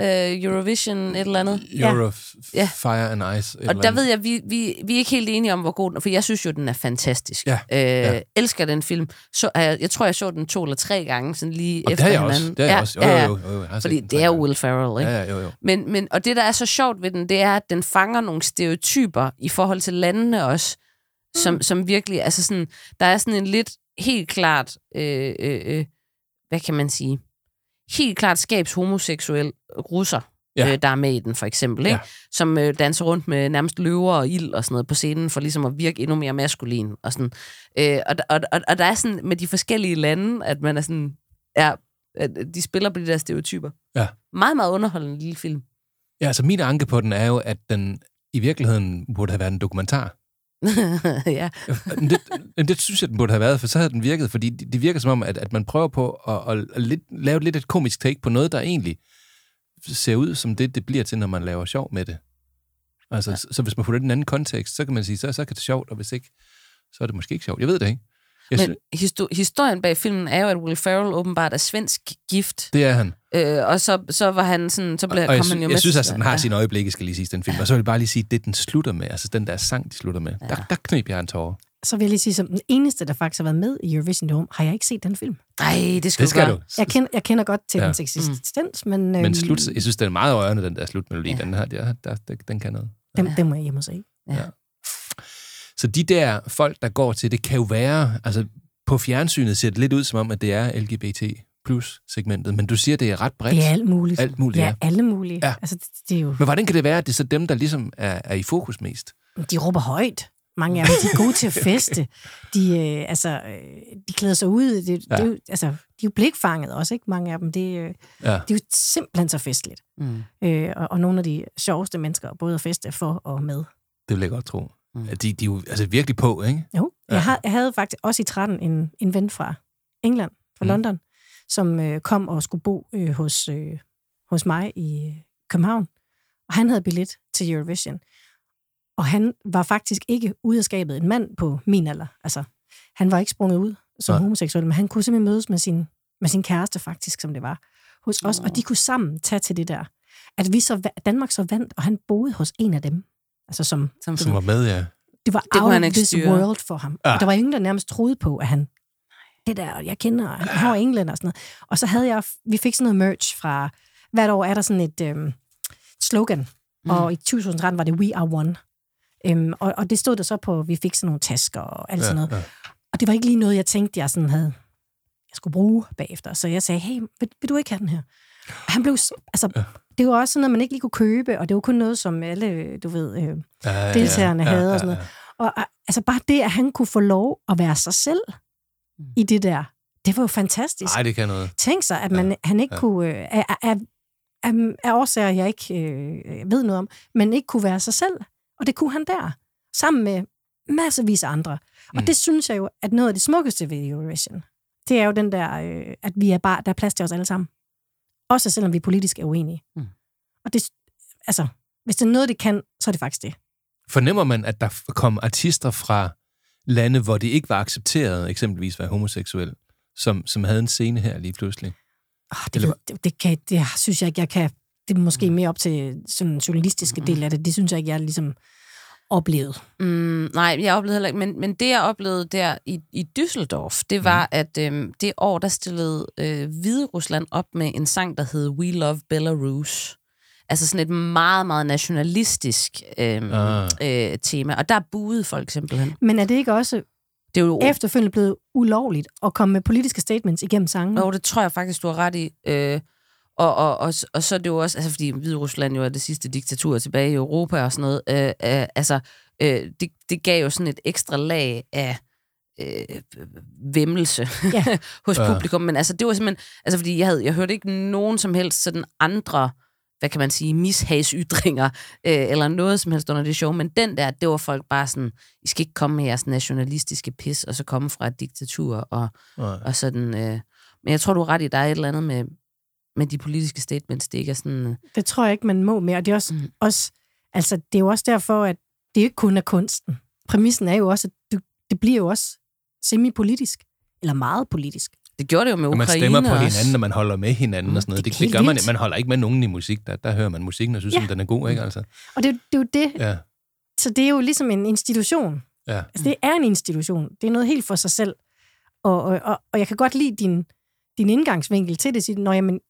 øh, Eurovision, et eller andet. Euro Ja. Fire and Ice. Og der andet. ved jeg, vi, vi, vi er ikke helt enige om, hvor god den er, for jeg synes jo, den er fantastisk. Ja, Øh, ja. Elsker den film. Så, jeg, jeg tror, jeg så den to eller tre gange, sådan lige Og det efter har jeg hinanden. også. Det har jeg også. Jo, jo, jo, jo, Fordi den det er. Will Ferrell, ikke? Ja, ja, jo, jo. Men, men, og det, der er så sjovt ved den, det er, at den fanger nogle stereotyper i forhold til landene også, som, som virkelig, altså sådan, der er sådan en lidt helt klart, øh, øh, øh, hvad kan man sige, helt klart skabs homoseksuel russer, Ja. øh, der er med i den, for eksempel, ikke? Ja. som øh, danser rundt med nærmest løver og ild og sådan noget på scenen, for ligesom at virke endnu mere maskulin. Og, sådan. Øh, og, og, og, og der er sådan med de forskellige lande, at man er sådan, ja, at de spiller på de der stereotyper. Ja. Meget, meget underholdende lille film. Ja, altså min anke på den er jo, at den i virkeligheden burde have været en dokumentar. (laughs) ja. Men det, det synes jeg, den burde have været, for så havde den virket, fordi det, det virker som om, at, at man prøver på at, at, at lidt, lave lidt et komisk take på noget, der egentlig ser ud som det, det bliver til, når man laver sjov med det. Altså, ja. så, så hvis man putter det i en anden kontekst, så kan man sige, så, så kan det sjovt, og hvis ikke, så er det måske ikke sjovt. Jeg ved det ikke. Jeg Men synes, histo- historien bag filmen er jo, at Will Ferrell åbenbart er svensk gift. det er han. Øh, og så, så var han sådan, så blev, Og jeg, kom sy- han jo jeg med. synes altså, den har ja. sine øjeblikke, skal lige sige, den film. Og så vil jeg bare lige sige, det den slutter med, altså den der sang, de slutter med, ja. der, der knep jeg en tårer. Så vil jeg lige sige, som den eneste, der faktisk har været med i Eurovision Dome, har jeg ikke set den film. Nej, det skal, Det skal gøre. du. Jeg kender, jeg kender godt til Ja. ja. dens eksistens, men, øhm, Men slut, jeg synes, den er meget rørende, den der slutmelodi. Ja. Den, her, der, der, der, den kan noget. den, den må jeg hjem og se. Ja. Så de der folk, der går til, det kan jo være, altså på fjernsynet ser det lidt ud som om, at det er LGBT plus segmentet, men du siger, det er ret bredt. Det er alt muligt. Alt muligt, ja. ja. alle mulige. Ja. Altså, det, det er jo, Men hvordan kan det være, at det er så dem, der ligesom er, er i fokus mest? de råber højt. Mange af dem, de er gode til at feste. De, øh, altså, øh, de klæder sig ud. Det, ja. det er jo, altså, de er jo blikfanget også, ikke? Mange af dem. Det, øh, Ja. det er jo simpelthen så festligt. Mm. Øh, og, og nogle af de sjoveste mennesker, både at feste for og med. Det vil jeg godt tro. Mm. De, de er jo altså virkelig på, ikke? Jo, Ja. jeg, havde, jeg havde faktisk også i 13 en, en ven fra England, fra Mm. London, som øh, kom og skulle bo øh, hos, øh, hos mig i øh, København. Og han havde billet til Eurovision. Og han var faktisk ikke ude af skabet en mand på min alder. Altså, han var ikke sprunget ud som Nej. homoseksuel, men han kunne simpelthen mødes med sin, med sin kæreste faktisk, som det var, hos os. Og de kunne sammen tage til det der. At vi så, Danmark så vandt, og han boede hos en af dem. Altså som, Som, Som var med, ja. det var Det out of ikke this styre. world for ham. Ja. Og der var ingen, der nærmest troede på, at han... Det der, jeg kender, han var englænder og sådan noget. Og så havde jeg... Vi fik sådan noget merch fra... Hvert år er der sådan et øhm, slogan. Mm. Og i 2013 var det We Are One. Øhm, og, og det stod der så på, vi fik sådan nogle tasker og alt sådan noget. Ja, ja. Og det var ikke lige noget, jeg tænkte, jeg sådan havde, jeg skulle bruge bagefter. Så jeg sagde, hey, vil, vil du ikke have den her? Og han blev, altså, ja. Det var også sådan noget, man ikke lige kunne købe, og det var kun noget, som alle, du ved, øh, Ja, deltagerne ja, havde ja, og sådan ja. noget. Og altså bare det, at han kunne få lov at være sig selv i det der, det var jo fantastisk. Ej, det kan noget. Tænk sig, at man, ja. han ikke ja. ja. kunne, øh, af, af, af, af årsager, jeg ikke øh, ved noget om, men ikke kunne være sig selv. Og det kunne han der, sammen med masservis af andre. Og Mm. det synes jeg jo, at noget af det smukkeste ved Eurovision, det er jo den der, øh, at vi er bare, der er plads til os alle sammen. Også selvom vi politisk er uenige. Mm. Og det, altså, hvis det er noget, det kan, så er det faktisk det. Fornemmer man, at der kom artister fra lande, hvor det ikke var accepteret, eksempelvis at være homoseksuel, som, som havde en scene her lige pludselig? Oh, det, Eller det, det, kan, det synes jeg ikke, jeg kan... Det er måske mere op til sådan den journalistiske del af det. Det synes jeg ikke, jeg ligesom oplevet? Mm, nej, jeg oplevede heller ikke. Men, men det, jeg oplevede der i, i Düsseldorf, det var, mm. at øhm, det år, der stillede øh, Hvide Rusland op med en sang, der hed We Love Belarus. Altså sådan et meget, meget nationalistisk øhm, Ah. øh, tema. Og der buede folk simpelthen. Men er det ikke også Det er jo efterfølgende blevet ulovligt at komme med politiske statements igennem sangen? Jo, det tror jeg faktisk, du har ret i. Øh, og, og, og, og så er det jo også, altså fordi Hvide Rusland jo er det sidste diktatur tilbage i Europa og sådan noget, øh, øh, altså øh, det, det gav jo sådan et ekstra lag af øh, væmmelse Ja. (laughs) hos Ja. publikum, men altså det var simpelthen, altså fordi jeg, havde, jeg hørte ikke nogen som helst sådan andre, hvad kan man sige, mishagsytringer, øh, eller noget som helst under det show, men den der, det var folk bare sådan, I skal ikke komme med jeres nationalistiske pis, og så komme fra et diktatur, og, og sådan, øh, men jeg tror, du er ret i, der er et eller andet med, med de politiske statements, det ikke er sådan... øh, Det tror jeg ikke, man må mere. Og det er også, Mm. mm. også altså, det er jo også derfor, at det ikke kun er kunsten. Præmissen er jo også, at du, det bliver jo også semi-politisk. Eller meget politisk. Det gjorde det jo med Og man Ukraine stemmer på også. hinanden, og man holder med hinanden og sådan noget. Det Det, det gør man, man holder ikke med nogen i musik. Der, der hører man musikken og synes, Ja. at den er god, ikke? Altså, Og det, er jo- det er jo det. ja, Så det er jo ligesom en institution. ja. Altså, det er en institution. Det er noget helt for sig selv. Og, og, og, og jeg kan godt lide din, din indgangsvinkel til det. Sige, Nå, jamen,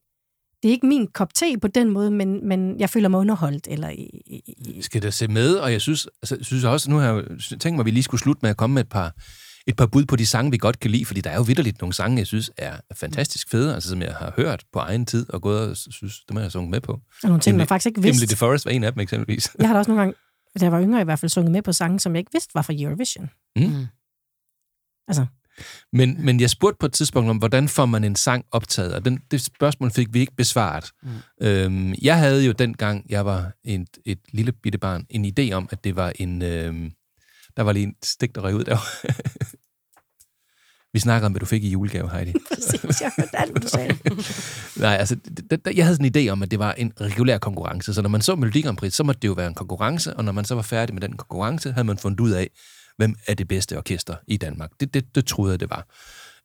det er ikke min kop te på den måde, men, men jeg føler mig underholdt. Eller, i, i, skal da se med, og jeg synes, altså, jeg synes også, nu har jeg tænkt mig, at vi lige skulle slutte med at komme med et par, et par bud på de sange, vi godt kan lide, fordi der er jo vidderligt nogle sange, jeg synes er fantastisk fede, altså som jeg har hørt på egen tid, og gået og synes, dem har jeg sunget med på. og nogle ting, man Emily- faktisk ikke Emily vidste. the Forest var en af dem eksempelvis. Jeg har da også nogle gange, da jeg var yngre i hvert fald, sunget med på sange, som jeg ikke vidste var fra Eurovision. Mm. Altså, Men, men jeg spurgte på et tidspunkt om, hvordan får man en sang optaget, og den, det spørgsmål fik vi ikke besvaret. Mm. Øhm, jeg havde jo dengang, jeg var et, et lille bitte barn, en idé om, at det var en... Øhm, der var lige en stik, der røg ud der. (laughs) vi snakker om, hvad du fik i julegave, Heidi. (laughs) præcis, jeg hørte alt, du sagde. (laughs) Nej, altså, jeg havde sådan en idé om, at det var en regulær konkurrence. Så når man så Melodi Grand Prix, så måtte det jo være en konkurrence, og når man så var færdig med den konkurrence, havde man fundet ud af, hvem er det bedste orkester i Danmark. Det, det, det troede jeg, det var.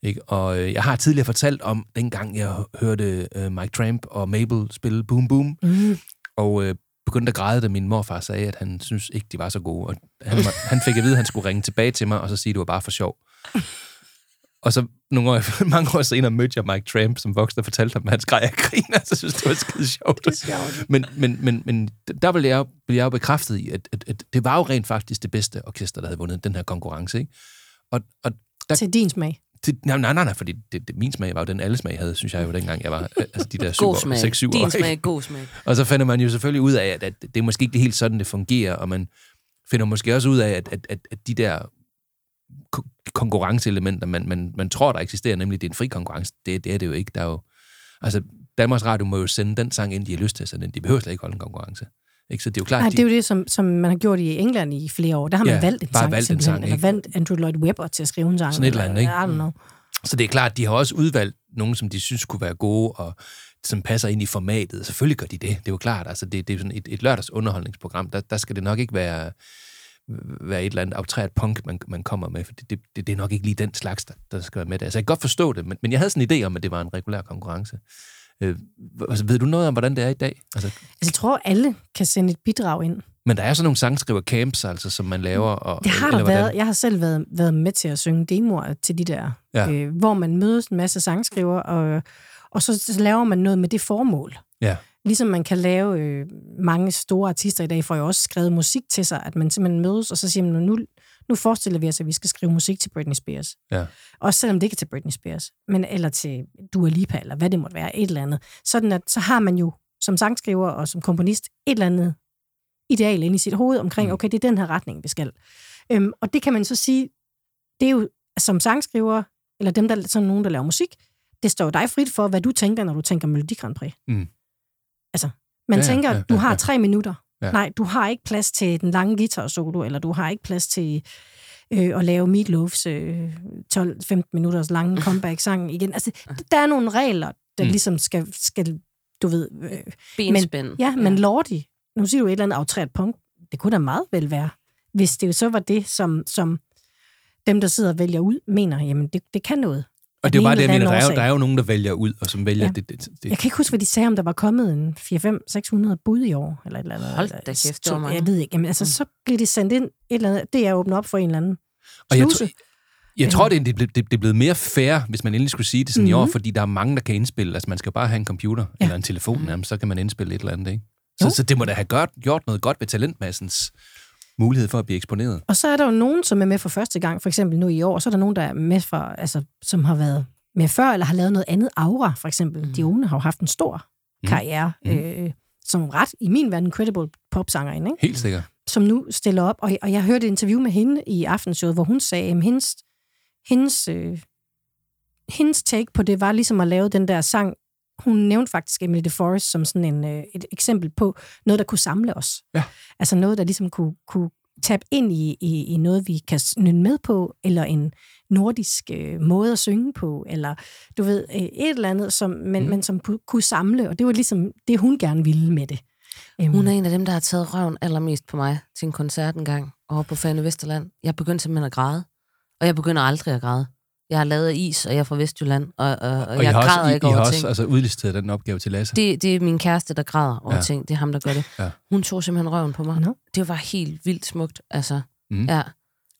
Ikke? Og øh, jeg har tidligere fortalt om, dengang jeg hørte øh, Mike Tramp og Mabel spille Boom Boom, Mm. og øh, begyndte at græde, da min morfar sagde, at han synes ikke, de var så gode. Og han, var- han fik at vide, at han skulle ringe tilbage til mig, og så sige, at det var bare for sjov. Og så nogle år, (laughs) mange år senere mødte jeg Mike Tramp som voksen og fortalte ham, at han skreg af grin, og så synes det var skide sjovt. Det er sjovt. Men, men, men, men der blev jeg, blev jeg jo bekræftet i, at, at, at det var jo rent faktisk det bedste orkester, der havde vundet den her konkurrence. Ikke? Og, og der, Til din smag. til, nej, nej, nej, nej, fordi det, det, min smag var jo den, alle smag havde, synes jeg jo, dengang jeg var altså de der God 7 smag. 6-7 år. Din smag, god smag. Og så finder man jo selvfølgelig ud af, at, at det er måske ikke helt sådan, det fungerer, og man finder måske også ud af, at, at, at, at de der konkurrenceelementer, man, man, man tror, der eksisterer, nemlig det er en fri konkurrence, det, det er det jo ikke. Der er jo, altså, Danmarks Radio må jo sende den sang ind, de har lyst til at sende ind. De behøver slet ikke holde en konkurrence. Ikke? Så det er jo klart, Nej, de, det er jo det, som, som man har gjort i England i flere år. Der har man Ja, valgt en bare sang, valgt en sang, eller valgt Andrew Lloyd Webber til at skrive en sang. Sådan et eller andet, ikke? I don't know. Så det er klart, de har også udvalgt nogen, som de synes kunne være gode, og som passer ind i formatet. Selvfølgelig gør de det, det er jo klart. Altså, det, det er jo sådan et, et lørdags underholdningsprogram. Der, der skal det nok ikke være, være et eller andet aftræt punk, man, man kommer med, for det, det, det, det er nok ikke lige den slags, der, der skal være med der. Altså, jeg kan godt forstå det, men, men jeg havde sådan en idé om, at det var en regulær konkurrence. Øh, altså, ved du noget om, hvordan det er i dag? Altså, Altså, jeg tror, alle kan sende et bidrag ind. men der er sådan nogle sangskriver camps, altså, som man laver. Og, Det har der hvordan? været. Jeg har selv været, været med til at synge demoer til de der, Ja. øh, hvor man mødes en masse sangskriver, og, og så, så laver man noget med det formål. Ja. Ligesom man kan lave, øh, mange store artister i dag får jo også skrevet musik til sig, at man simpelthen mødes, og så siger man, nu, nu forestiller vi os, at vi skal skrive musik til Britney Spears. Ja. Også selvom det ikke er til Britney Spears, men eller til Dua Lipa, eller hvad det måtte være, et eller andet. Sådan at, så har man jo som sangskriver og som komponist et eller andet ideal inde i sit hoved omkring, okay, det er den her retning, vi skal. Øhm, og det kan man så sige, det er jo som sangskriver, eller dem, der sådan nogen, der laver musik, det står jo dig frit for, hvad du tænker, når du tænker Melodi Grand Prix. Mm. Altså, man Ja, ja, ja, tænker, ja, du har ja. tre minutter. Ja. Nej, du har ikke plads til den lange guitar solo, eller du har ikke plads til øh, at lave Meatloafs øh, 12-15 minutters lange (laughs) comeback-sang igen. Altså, der er nogle regler, der Mm. mm. ligesom skal, skal, du ved... Øh, Benspænd. Men, ja, men ja. Lordi, nu siger du et eller andet aftræt punkt, det kunne da meget vel være, hvis det jo så var det, som, som dem, der sidder og vælger ud, mener, jamen det, det kan noget. Og det er jo bare det, jeg ene mener. Der er, jo, der er jo nogen, der vælger ud, og som vælger Ja. det, det, det. Jeg kan ikke huske, hvad de sagde, om der var kommet en 4-5-600 bud i år, eller et eller andet. Hold da kæft, det var mange. Jeg ved ikke. Jamen, altså, så bliver det sendt ind et eller andet. Det er åbnet op for en eller anden Og jeg, tror, jeg tror, det er, det, blevet- det, det er blevet mere fair, hvis man endelig skulle sige det sådan mm-hmm. i år, Mhm. fordi der er mange, der kan indspille. Altså, man skal bare have en computer ja. eller en telefon, mm. jamen, så kan man indspille et eller andet, ikke? Så, Jo. så det må da have gjort, gjort noget godt ved talentmassens mulighed for at blive eksponeret. Og så er der jo nogen, som er med for første gang, for eksempel nu i år, så er der nogen, der er med for, altså, som har været med før, eller har lavet noget andet aura, for eksempel. Mm. Dione har jo haft en stor Mm. karriere, mm. øh, som ret, i min verden, credible popsangerinde, ikke? Helt sikkert. som nu stiller op. Og, og jeg hørte et interview med hende i aftenshowet, hvor hun sagde, at hendes, hendes, øh, hendes take på det var ligesom at lave den der sang. Hun nævnte faktisk Emily DeForest som sådan en, øh, et eksempel på noget, der kunne samle os. Ja. Altså noget, der ligesom kunne, kunne tabe ind i, i, i noget, vi kan nynne med på, eller en nordisk øh, måde at synge på, eller du ved, øh, et eller andet, som, men, mm. men som kunne, kunne samle, og det var ligesom det, hun gerne ville med det. Øhm, Hun er en af dem, der har taget røven allermest på mig til en koncert en gang over på Fane Vesterland. Jeg begyndte simpelthen at græde. Og jeg begynder aldrig at græde. Jeg har lavet is, og jeg er fra Vestjylland, og, og, og, Og I jeg har græder også, I, ikke I har over også ting. altså, udlisteret den opgave til Lasse. Det, det er min kæreste, der græder over Ja. ja. ting. Det er ham, der gør det. Ja. Hun tog simpelthen røven på mig. Nå. Det var helt vildt smukt. Altså, Mm. mm. ja.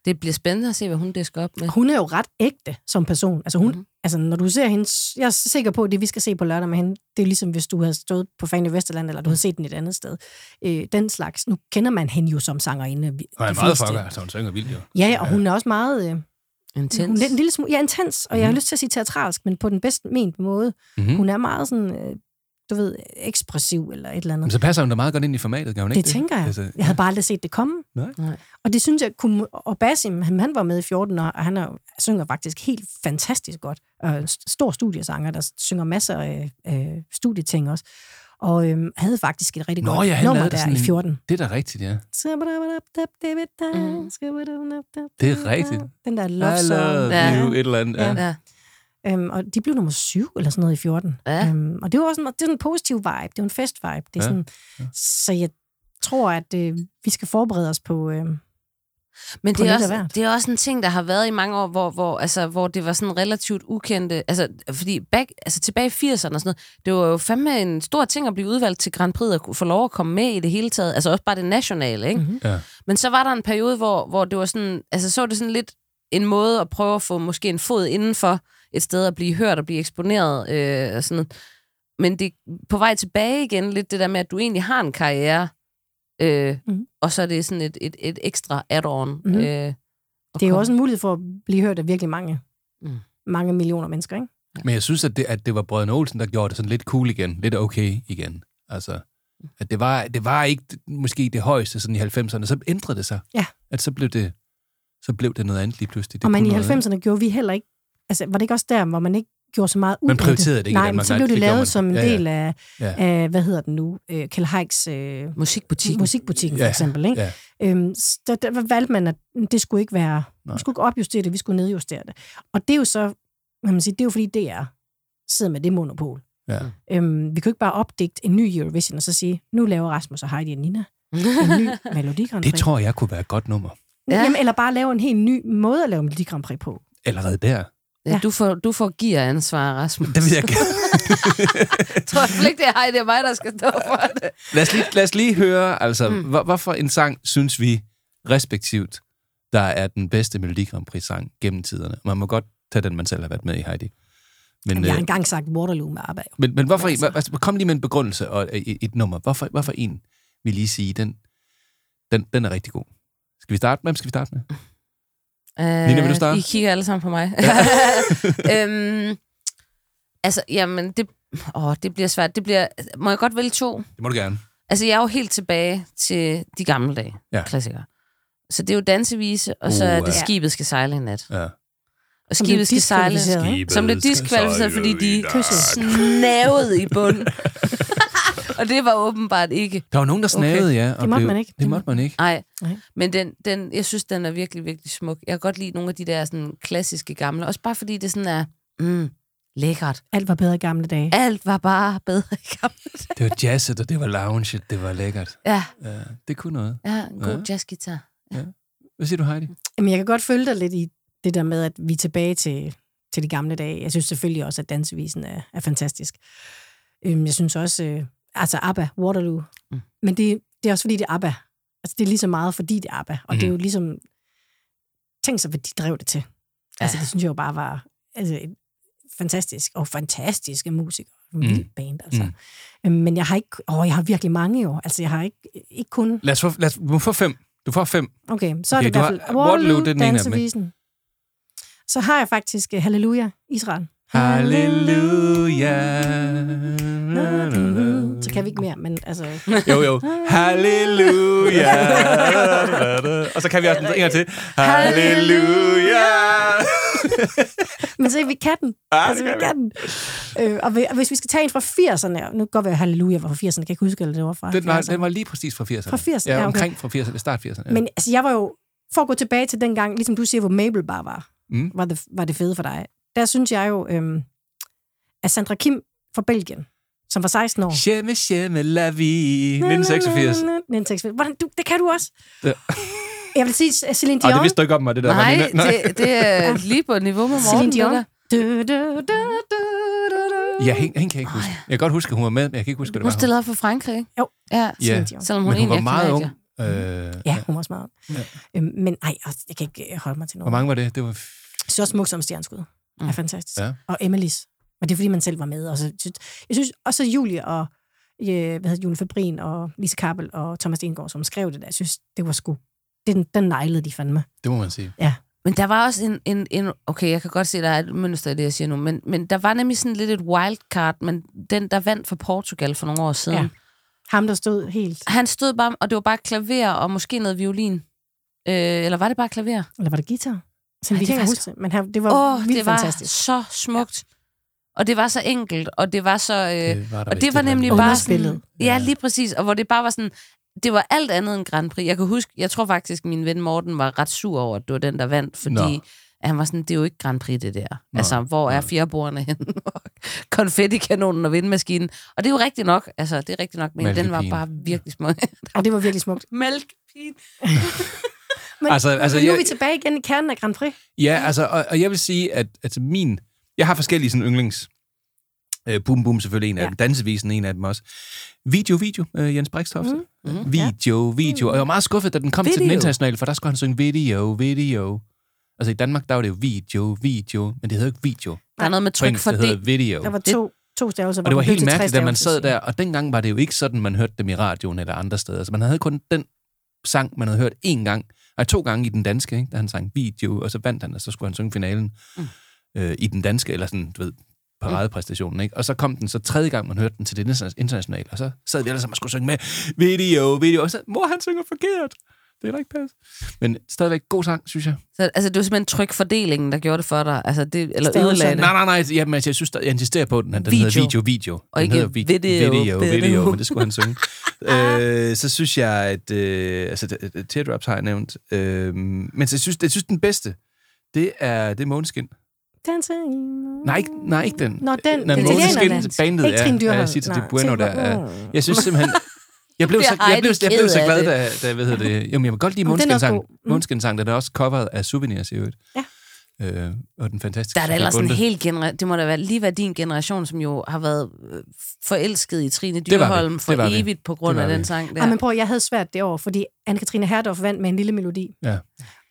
Det bliver spændende at se, hvad hun disker op med. Hun er jo ret ægte som person. Altså, hun, Mhm. mm-hmm. altså når du ser hendes... Jeg er sikker på, at det, vi skal se på lørdag med hende, det er ligesom, hvis du havde stået på Fanny Vesterland, eller du havde set den et andet sted. Øh, den slags. Nu kender man hende jo som sangerinde. Hun er meget fucker, altså hun synger vildt jo. Ja, ja, og hun er også meget... Øh, Intens. hun er en lille smule, ja, intens, og jeg har lyst til at sige teatralsk, men på den bedst ment måde. Mhm. Mm. Hun er meget sådan, øh, du ved, ekspressiv eller et eller andet. Men så passer hun da meget godt ind i formatet, kan hun ikke Det tænker jeg. Altså, Jeg havde bare aldrig set det komme. Nej. Nej. Og det synes jeg, kunne, og Basim, han, han var med i 14 år, og han er, synger faktisk helt fantastisk godt. Og stor studiesanger, der synger masser af øh, studieting også. Og øhm, havde faktisk et rigtig Nå godt ja, nummer der sådan i en- 14. Det er da rigtigt, ja. Det er rigtigt. Den der love song. Ja. you, et eller andet. Ja. Ja. Øhm, og de blev nummer syv eller sådan noget i 14. Ja. Øhm, og det var også en, det er sådan en positiv vibe. Det var en fest vibe. Det er Ja. sådan, Så jeg tror, at øh, vi skal forberede os på... Øh, Men det er, også, det er også en ting, der har været i mange år, hvor, hvor, altså, hvor det var sådan relativt ukendte. Altså, fordi back, altså, tilbage i 80'erne og sådan noget, det var jo fandme en stor ting at blive udvalgt til Grand Prix og kunne få lov at komme med i det hele taget. Altså også bare det nationale, ikke? Mhm. Ja. Men så var der en periode, hvor, hvor det var sådan, altså så var det sådan lidt en måde at prøve at få måske en fod indenfor et sted at blive hørt og blive eksponeret øh, og sådan noget. Men det er på vej tilbage igen, lidt det der med, at du egentlig har en karriere, øh, Mhm. og så er det sådan et, et, et ekstra add-on. Mhm. Øh, det er jo også en mulighed for at blive hørt af virkelig mange, Mm. mange millioner mennesker, ikke? Men jeg synes, at det, at det var Brødrene Olsen, der gjorde det sådan lidt cool igen. Lidt okay igen. Altså, at det var, det var ikke måske det højeste sådan i 90'erne. Så ændrede det sig. Ja. At så blev det, så blev det noget andet lige pludselig. Det og man i kunne noget, 90'erne gjorde vi heller ikke... Altså, var det ikke også der, hvor man ikke gjorde så meget ud Man prioriterede det ikke i Nej, Danmark. men så blev det, det lavet man. som en Ja, ja. del af, Ja. af, hvad hedder den nu, øh, Kjell Heiks øh, Musikbutikken. musikbutikken, for Ja, eksempel. Ikke? ja. Øhm, der, der valgte man, at det skulle ikke være... Nej. Vi skulle ikke opjustere det, vi skulle nedjustere det. Og det er jo så, man må sige, det er jo fordi DR sidder med det monopol. Ja. Øhm, vi kan jo ikke bare opdigte en ny Eurovision og så sige, nu laver Rasmus og Heidi og Nina (laughs) en ny Melodi Grand Prix. Det tror jeg kunne være et godt nummer. Ja. Jamen, eller bare lave en helt ny måde at lave Melodi Grand Prix på. Allerede der. Ja. Du får, du får gear ansvar, Rasmus. Det vil jeg gerne. (laughs) tror jeg ikke, det er, Ej, det er mig, der skal stå for det. Lad os lige, lad os lige høre, altså, Mm. hvor, hvorfor en sang synes vi respektivt, der er den bedste Melodi Grand Prix sang gennem tiderne? Man må godt tage den, man selv har været med i, Heidi. Men, Jeg har øh, engang sagt Waterloo med ABBA. men, men hvorfor en, altså, kom lige med en begrundelse og et, et nummer. Hvorfor, hvorfor en vil lige sige, den, den, den er rigtig god? Skal vi starte? Hvem skal vi starte med? Øh, Nina, vil du starte? I kigger alle sammen på mig. (laughs) øhm, altså, jamen, det, åh, det bliver svært. Det bliver, må jeg godt vælge to? Det må du gerne. Altså, jeg er jo helt tilbage til de gamle dage. Ja. Klassikere. Så det er jo dansevise, og så er Uh, det ja. skibet skal sejle i nat. Ja. Og skibet skal sejle. ikke? Som blev Skibet diskvalificeret, fordi de nat. snavede i bunden. (laughs) og det var åbenbart ikke. Der var nogen, der snavede, okay. ja. og Det måtte blev- man ikke. Det måtte man ikke. Nej, men den, den, jeg synes, den er virkelig, virkelig smuk. Jeg kan godt lide nogle af de der sådan, klassiske gamle. Også bare fordi det sådan er mm, lækkert. Alt var bedre i gamle dage. Alt var bare bedre i gamle dage. Det var jazzet, og det var lounge, det var lækkert. Ja, Ja, det kunne noget. ja en god Ja. ja. jazzgitar. Hvad siger du, Heidi? Jamen, jeg kan godt følge dig lidt i det der med, at vi er tilbage til til de gamle dage. Jeg synes selvfølgelig også, at dansevisen er, er fantastisk. Øhm, jeg synes også, øh, altså ABBA, Waterloo. Mm. Men det, det er også fordi, det er ABBA. Altså, det er lige så meget, fordi det er ABBA. Og mm. det er jo ligesom... Tænk sig, hvad de drev det til. Ja. Altså, det synes jeg jo bare var altså, et fantastisk, og fantastiske musikere. En Mm. vild band, altså. Mm. Øhm, men jeg har ikke... Åh, jeg har virkelig mange jo. Altså, jeg har ikke, ikke kun... Lad os få, lad os, du får fem. Du får fem. Okay, så er Okay, det i hvert fald Waterloo, det er den ene af dem, ikke? dansevisen. Så har jeg faktisk uh, Halleluja, Israel. Halleluja. Så kan vi ikke mere, men altså... Jo, jo. Halleluja. Og så kan vi også en gang til. Halleluja. Men så vi kan den. Ja, altså, vi kan den. Øh, og vi- hvis vi skal tage en fra 80'erne, nu godt være Halleluja var fra 80'erne, kan jeg ikke huske, eller det var fra Den var, 70'erne. den var lige præcis fra 80'erne. Fra 80'erne, Ja, ja, okay. omkring fra 80'erne, start 80'erne. Ja. Men altså, jeg var jo, for at gå tilbage til den gang, ligesom du siger, hvor Mabel bare var, Mm. var, det, var det fede for dig. Der synes jeg jo, øhm, at Sandra Kim fra Belgien, som var 16 år. Shemme, shemme, la vie. 1986. 1986. Hvordan, du, det kan du også. Ja. Jeg vil sige Celine Dion. det vidste du ikke om mig, det der. Nej, Marlene. det, det er (laughs) lige på niveau med Celine Morten. det Dion. Du, du, du, du, du, du. Ja, hende, hende kan jeg ikke huske. Jeg kan godt huske, at hun var med, men jeg kan ikke huske, hvad det Hun var. stillede op for Frankrig, ikke? Jo. Ja, Ja, Celine Dion. selvom hun men hun var meget ung. Øh, Ja, hun var smart. Ja. Øhm, men ej, altså, jeg kan ikke øh, holde mig til Hvor noget. mange var det? Det var... Så smukt som stjerneskud. Mm. Er fantastisk. Ja. Og Emilys. Men det er fordi, man selv var med. Og så, jeg synes også Julie og øh, hvad hedder, Julie Fabrin og Lise Kappel og Thomas Stengård, som skrev det der, jeg synes, det var sgu... Den, den nejlede de fandme. Det må man sige. Ja. Men der var også en, en, en... Okay, jeg kan godt se, der er et mønster i det, jeg siger nu. Men, men der var nemlig sådan lidt et wildcard, men den, der vandt for Portugal for nogle år siden. Ja. Ham, der stod helt... Han stod bare, og det var bare klaver og måske noget violin. Øh, eller var det bare klaver? Eller var det guitar? Så Ej, vi det kan faktisk- huske men han, det var Åh, vildt det var fantastisk. så smukt. Og det var så enkelt, og det var så... Øh, Det var der og det var nemlig bare sådan... Ja, lige præcis. Og hvor det bare var sådan... Det var alt andet end Grand Prix. Jeg kan huske, jeg tror faktisk, min ven Morten var ret sur over, at det var den, der vandt, fordi Nå. at han var sådan, det er jo ikke Grand Prix, det der. Nå, altså, hvor er fjerbordene henne? (laughs) Konfettikanonen og vindmaskinen. Og det er jo rigtigt nok. Altså, det er rigtigt nok, men den var bare virkelig smuk. (laughs) Og det var virkelig smukt. (laughs) Mælkepigen. Men, Altså, altså, men nu er jeg- vi tilbage igen i kernen af Grand Prix. Ja, altså, og, og jeg vil sige, at altså min... Jeg har forskellige sådan yndlings... Øh, boom Boom selvfølgelig en af Ja. dem. Dansevisen en af dem også. Video, video, øh, Jens Brikstofte. Mm. Mm. Video, video. Og jeg var meget skuffet, da den kom video. til den internationale, for der skulle han synge video, video. Altså i Danmark, der var det jo video, video, men det hedder jo ikke video. Der er noget med tryk for det hedder det. video. Der var to, to stavelser. Og det var helt mærkeligt, da man sad der, og dengang var det jo ikke sådan, man hørte dem i radioen eller andre steder. Så man havde kun den sang, man havde hørt én gang, nej, to gange i den danske, ikke? da han sang video, og så vandt han, og så skulle han synge finalen mm. Øh, i den danske, eller sådan, du ved, paradepræstationen, ikke? Og så kom den så tredje gang, man hørte den til det interna- internationale, og så sad vi alle sammen og skulle synge med video, video, og så, mor, han synger forkert. Det er da ikke pas. Men stadigvæk god sang, synes jeg. Så, altså, det var simpelthen trykfordelingen, der gjorde det for dig. Altså, det, eller ødelagde det. Nej, nej, nej. Jamen, altså, jeg synes, der, jeg insisterer på den, den Video. hedder video, video. Og den ikke video, video, video. video, men det skulle han synge. (laughs) øh, så synes jeg, at... Øh, altså, Teardrops har jeg nævnt. Øh, men så jeg synes, jeg synes, den bedste, det er, det er Måneskin. Dancing. Nej, ikke, nej, ikke den. Nå, den. Den Måneskin, italienerne. bandet, Ikke ja. Trine ja, Dyrholm. jeg siger til det Bueno, der er... Jeg synes simpelthen... (laughs) Jeg blev, så, jeg, blev, jeg blev så af glad, da, da hvad hedder det... Jamen, jeg vil godt lide er Måneskin-sang. god. Mm. Den er også coveret af Souvenirs i øvrigt. Ja. Øh, og den fantastiske Der er da ellers en hel generation, det må da være, lige være din generation, som jo har været øh, forelsket i Trine. Dyrholm for evigt på grund af den sang der. Ja. men prøv, jeg havde svært det år, fordi Anne-Katrine Herdorf vandt med en lille melodi, Ja.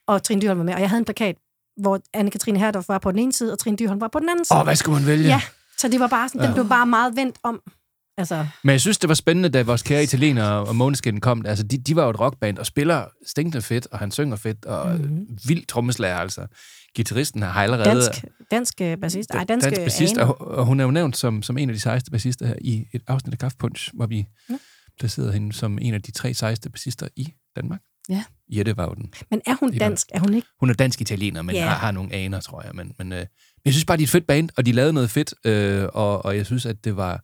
og Trine Dyrholm var med, og jeg havde en plakat, hvor Anne-Katrine Herdorf var på den ene side, og Trine Dyrholm var på den anden side. Åh, hvad skulle man vælge? Ja, så det var bare sådan, den Ja. blev bare meget vendt om. Altså, Men jeg synes, det var spændende, da vores kære italienere og Måneskin kom. Altså, de, de var jo et rockband og spiller stinkende fedt, og han synger fedt, og Mhm. mm-hmm. vild trommeslager, altså. Gitarristen har allerede... dansk, dansk øh, bassist. Ej, dansk, dansk bassist, Ane. og, og hun er jo nævnt som, som en af de sejeste bassister her i et afsnit af Kaffepunch, hvor vi Ja. placerede hende som en af de tre sejeste bassister i Danmark. Ja. Jette var jo den. Men er hun Det dansk? Er hun ikke? Hun er dansk-italiener, men yeah. har, har nogle aner, tror jeg. Men, men øh, jeg synes bare, de er et fedt band, og de lavede noget fedt, øh, og, og jeg synes, at det var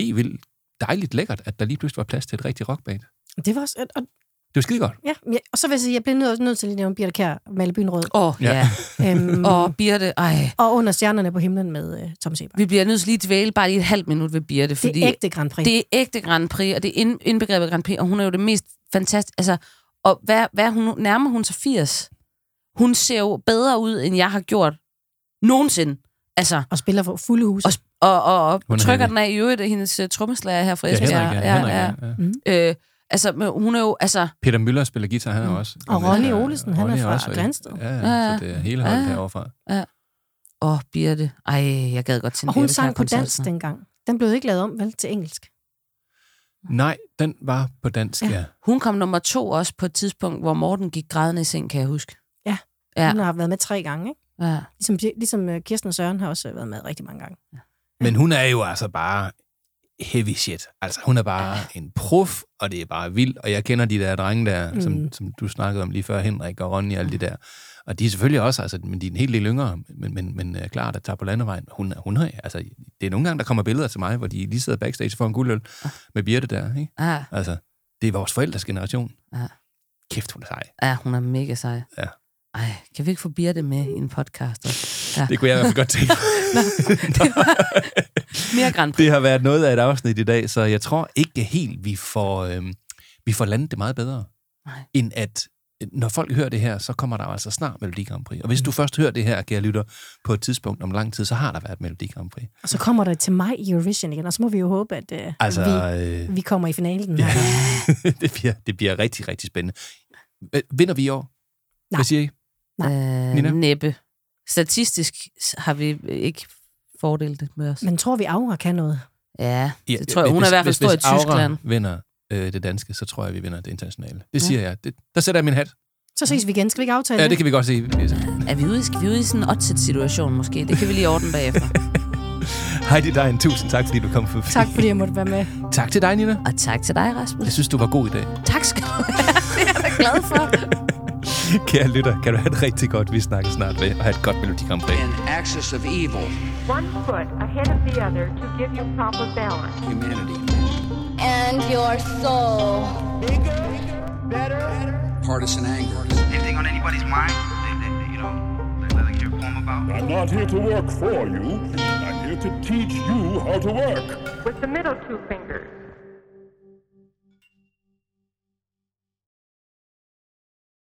helt vildt dejligt lækkert, at der lige pludselig var plads til et rigtigt rockband. Det var også, og, Det var skide godt. ja, ja, og så vil jeg sige, jeg bliver nødt, nødt til lige at nævne Birte Kjær, Malle Byen Rød. Åh, oh, ja. Øhm, Og Birte, ej. og under stjernerne på himlen med uh, Tom Seber. Vi bliver nødt til lige at dvæle bare lige et halvt minut ved Birte, Det fordi er ægte Grand Prix. det er ægte Grand Prix, og det er ind, indbegrebet Grand Prix, og hun er jo det mest fantastiske. Altså, og hvad, hvad hun, nærmer hun sig 80? Hun ser jo bedre ud, end jeg har gjort nogensinde. Altså, Og spiller for fulde huse. og, og, og, og Hun er trykker den af i øvrigt af hendes uh, trommeslager her fra Ja, Esbjerg. Henrik, ja, Henrik, ja, ja. Øh, altså, men hun er jo, altså, Peter Møller spiller guitar, han er Mm. også. Og Ronny Olesen, han er fra også, Grænsted. Ja, Ja, ja, ja. så det er hele holdet Ja, ja. herovre ja. Åh, Birte. Ej, jeg gad godt til en Og hun sang på dansk dengang. Den blev ikke lavet om, vel, til engelsk. Nej, den var på dansk, ja. Ja. ja. Hun kom nummer to også på et tidspunkt, hvor Morten gik grædende i seng, kan jeg huske. Ja. Ja. Hun har været med tre gange, ikke? Ja. Ligesom, ligesom øh, Kirsten og Søren har også været med rigtig mange gange. Men hun er jo altså bare heavy shit. Altså, hun er bare en prof, og det er bare vildt. Og jeg kender de der drenge der, mm. som, Mm. som du snakkede om lige før, Henrik og Ronny og alle de der. Og de er selvfølgelig også, altså, men de er en helt del yngre, men, men, men uh, klart, at tager på landevejen. Hun, hun har, altså, det er nogle gange, der kommer billeder til mig, hvor de lige sidder backstage for en guldøl med Birte der, ikke? Ja. Altså, det er vores forældres generation. Ja. Kæft, hun er sej. ja, hun er mega sej. Ja. Ej, kan vi ikke få Birte med i en podcast? også? Ja. Det kunne jeg i hvert fald godt tænke. (laughs) Mere Grand Prix. Det har været noget af et afsnit i dag, så jeg tror ikke helt, vi får, øhm, vi får landet det meget bedre, Nej. end at øh, når folk hører det her, så kommer der altså snart Melodi Grand Prix. Og hvis du først hører det her, kære lytter, på et tidspunkt om lang tid, så har der været Melodi Grand Prix. Og så kommer der til mig i Eurovision igen, og så må vi jo håbe, at øh, Altså, vi, øh, vi kommer i finalen. ja. Ja. (laughs) det, bliver, det bliver rigtig, rigtig spændende. Vinder vi i år? Nej. Hvad siger I? Øh, Nina? næppe. Statistisk har vi ikke fordelt med os. Men tror vi, Aura kan noget? Ja, det tror jeg. Hun er i hvert fald stor i hvis Aura Tyskland. vinder øh, det danske, så tror jeg, vi vinder det internationale. Det siger jeg. Det, der sætter jeg min hat. Så ses vi igen. Skal vi ikke aftale Ja, det kan vi godt se. Er vi ude, skal vi ude i sådan en oddset situation måske? Det kan vi lige ordne bagefter. (laughs) Heidi Dein, tusind tak, fordi du kom forbi. Tak fordi jeg måtte være med. Tak til dig, Nina. Og tak til dig, Rasmus. Jeg synes, du var god i dag. Tak skal du have. (laughs) Det er jeg da glad for. (laughs) Kære lytter, kan du have det rigtig godt. Vi snakkes snart ved, og have et godt Melodi Grand Prix. An axis of evil, One foot ahead of the other to give you proper balance. humanity. And your soul. Partisan anger. Anything on anybody's mind? That, that, you know, that, that they hear a poem about? I'm not here to work for you. I'm here to teach you how to work. With the middle two fingers.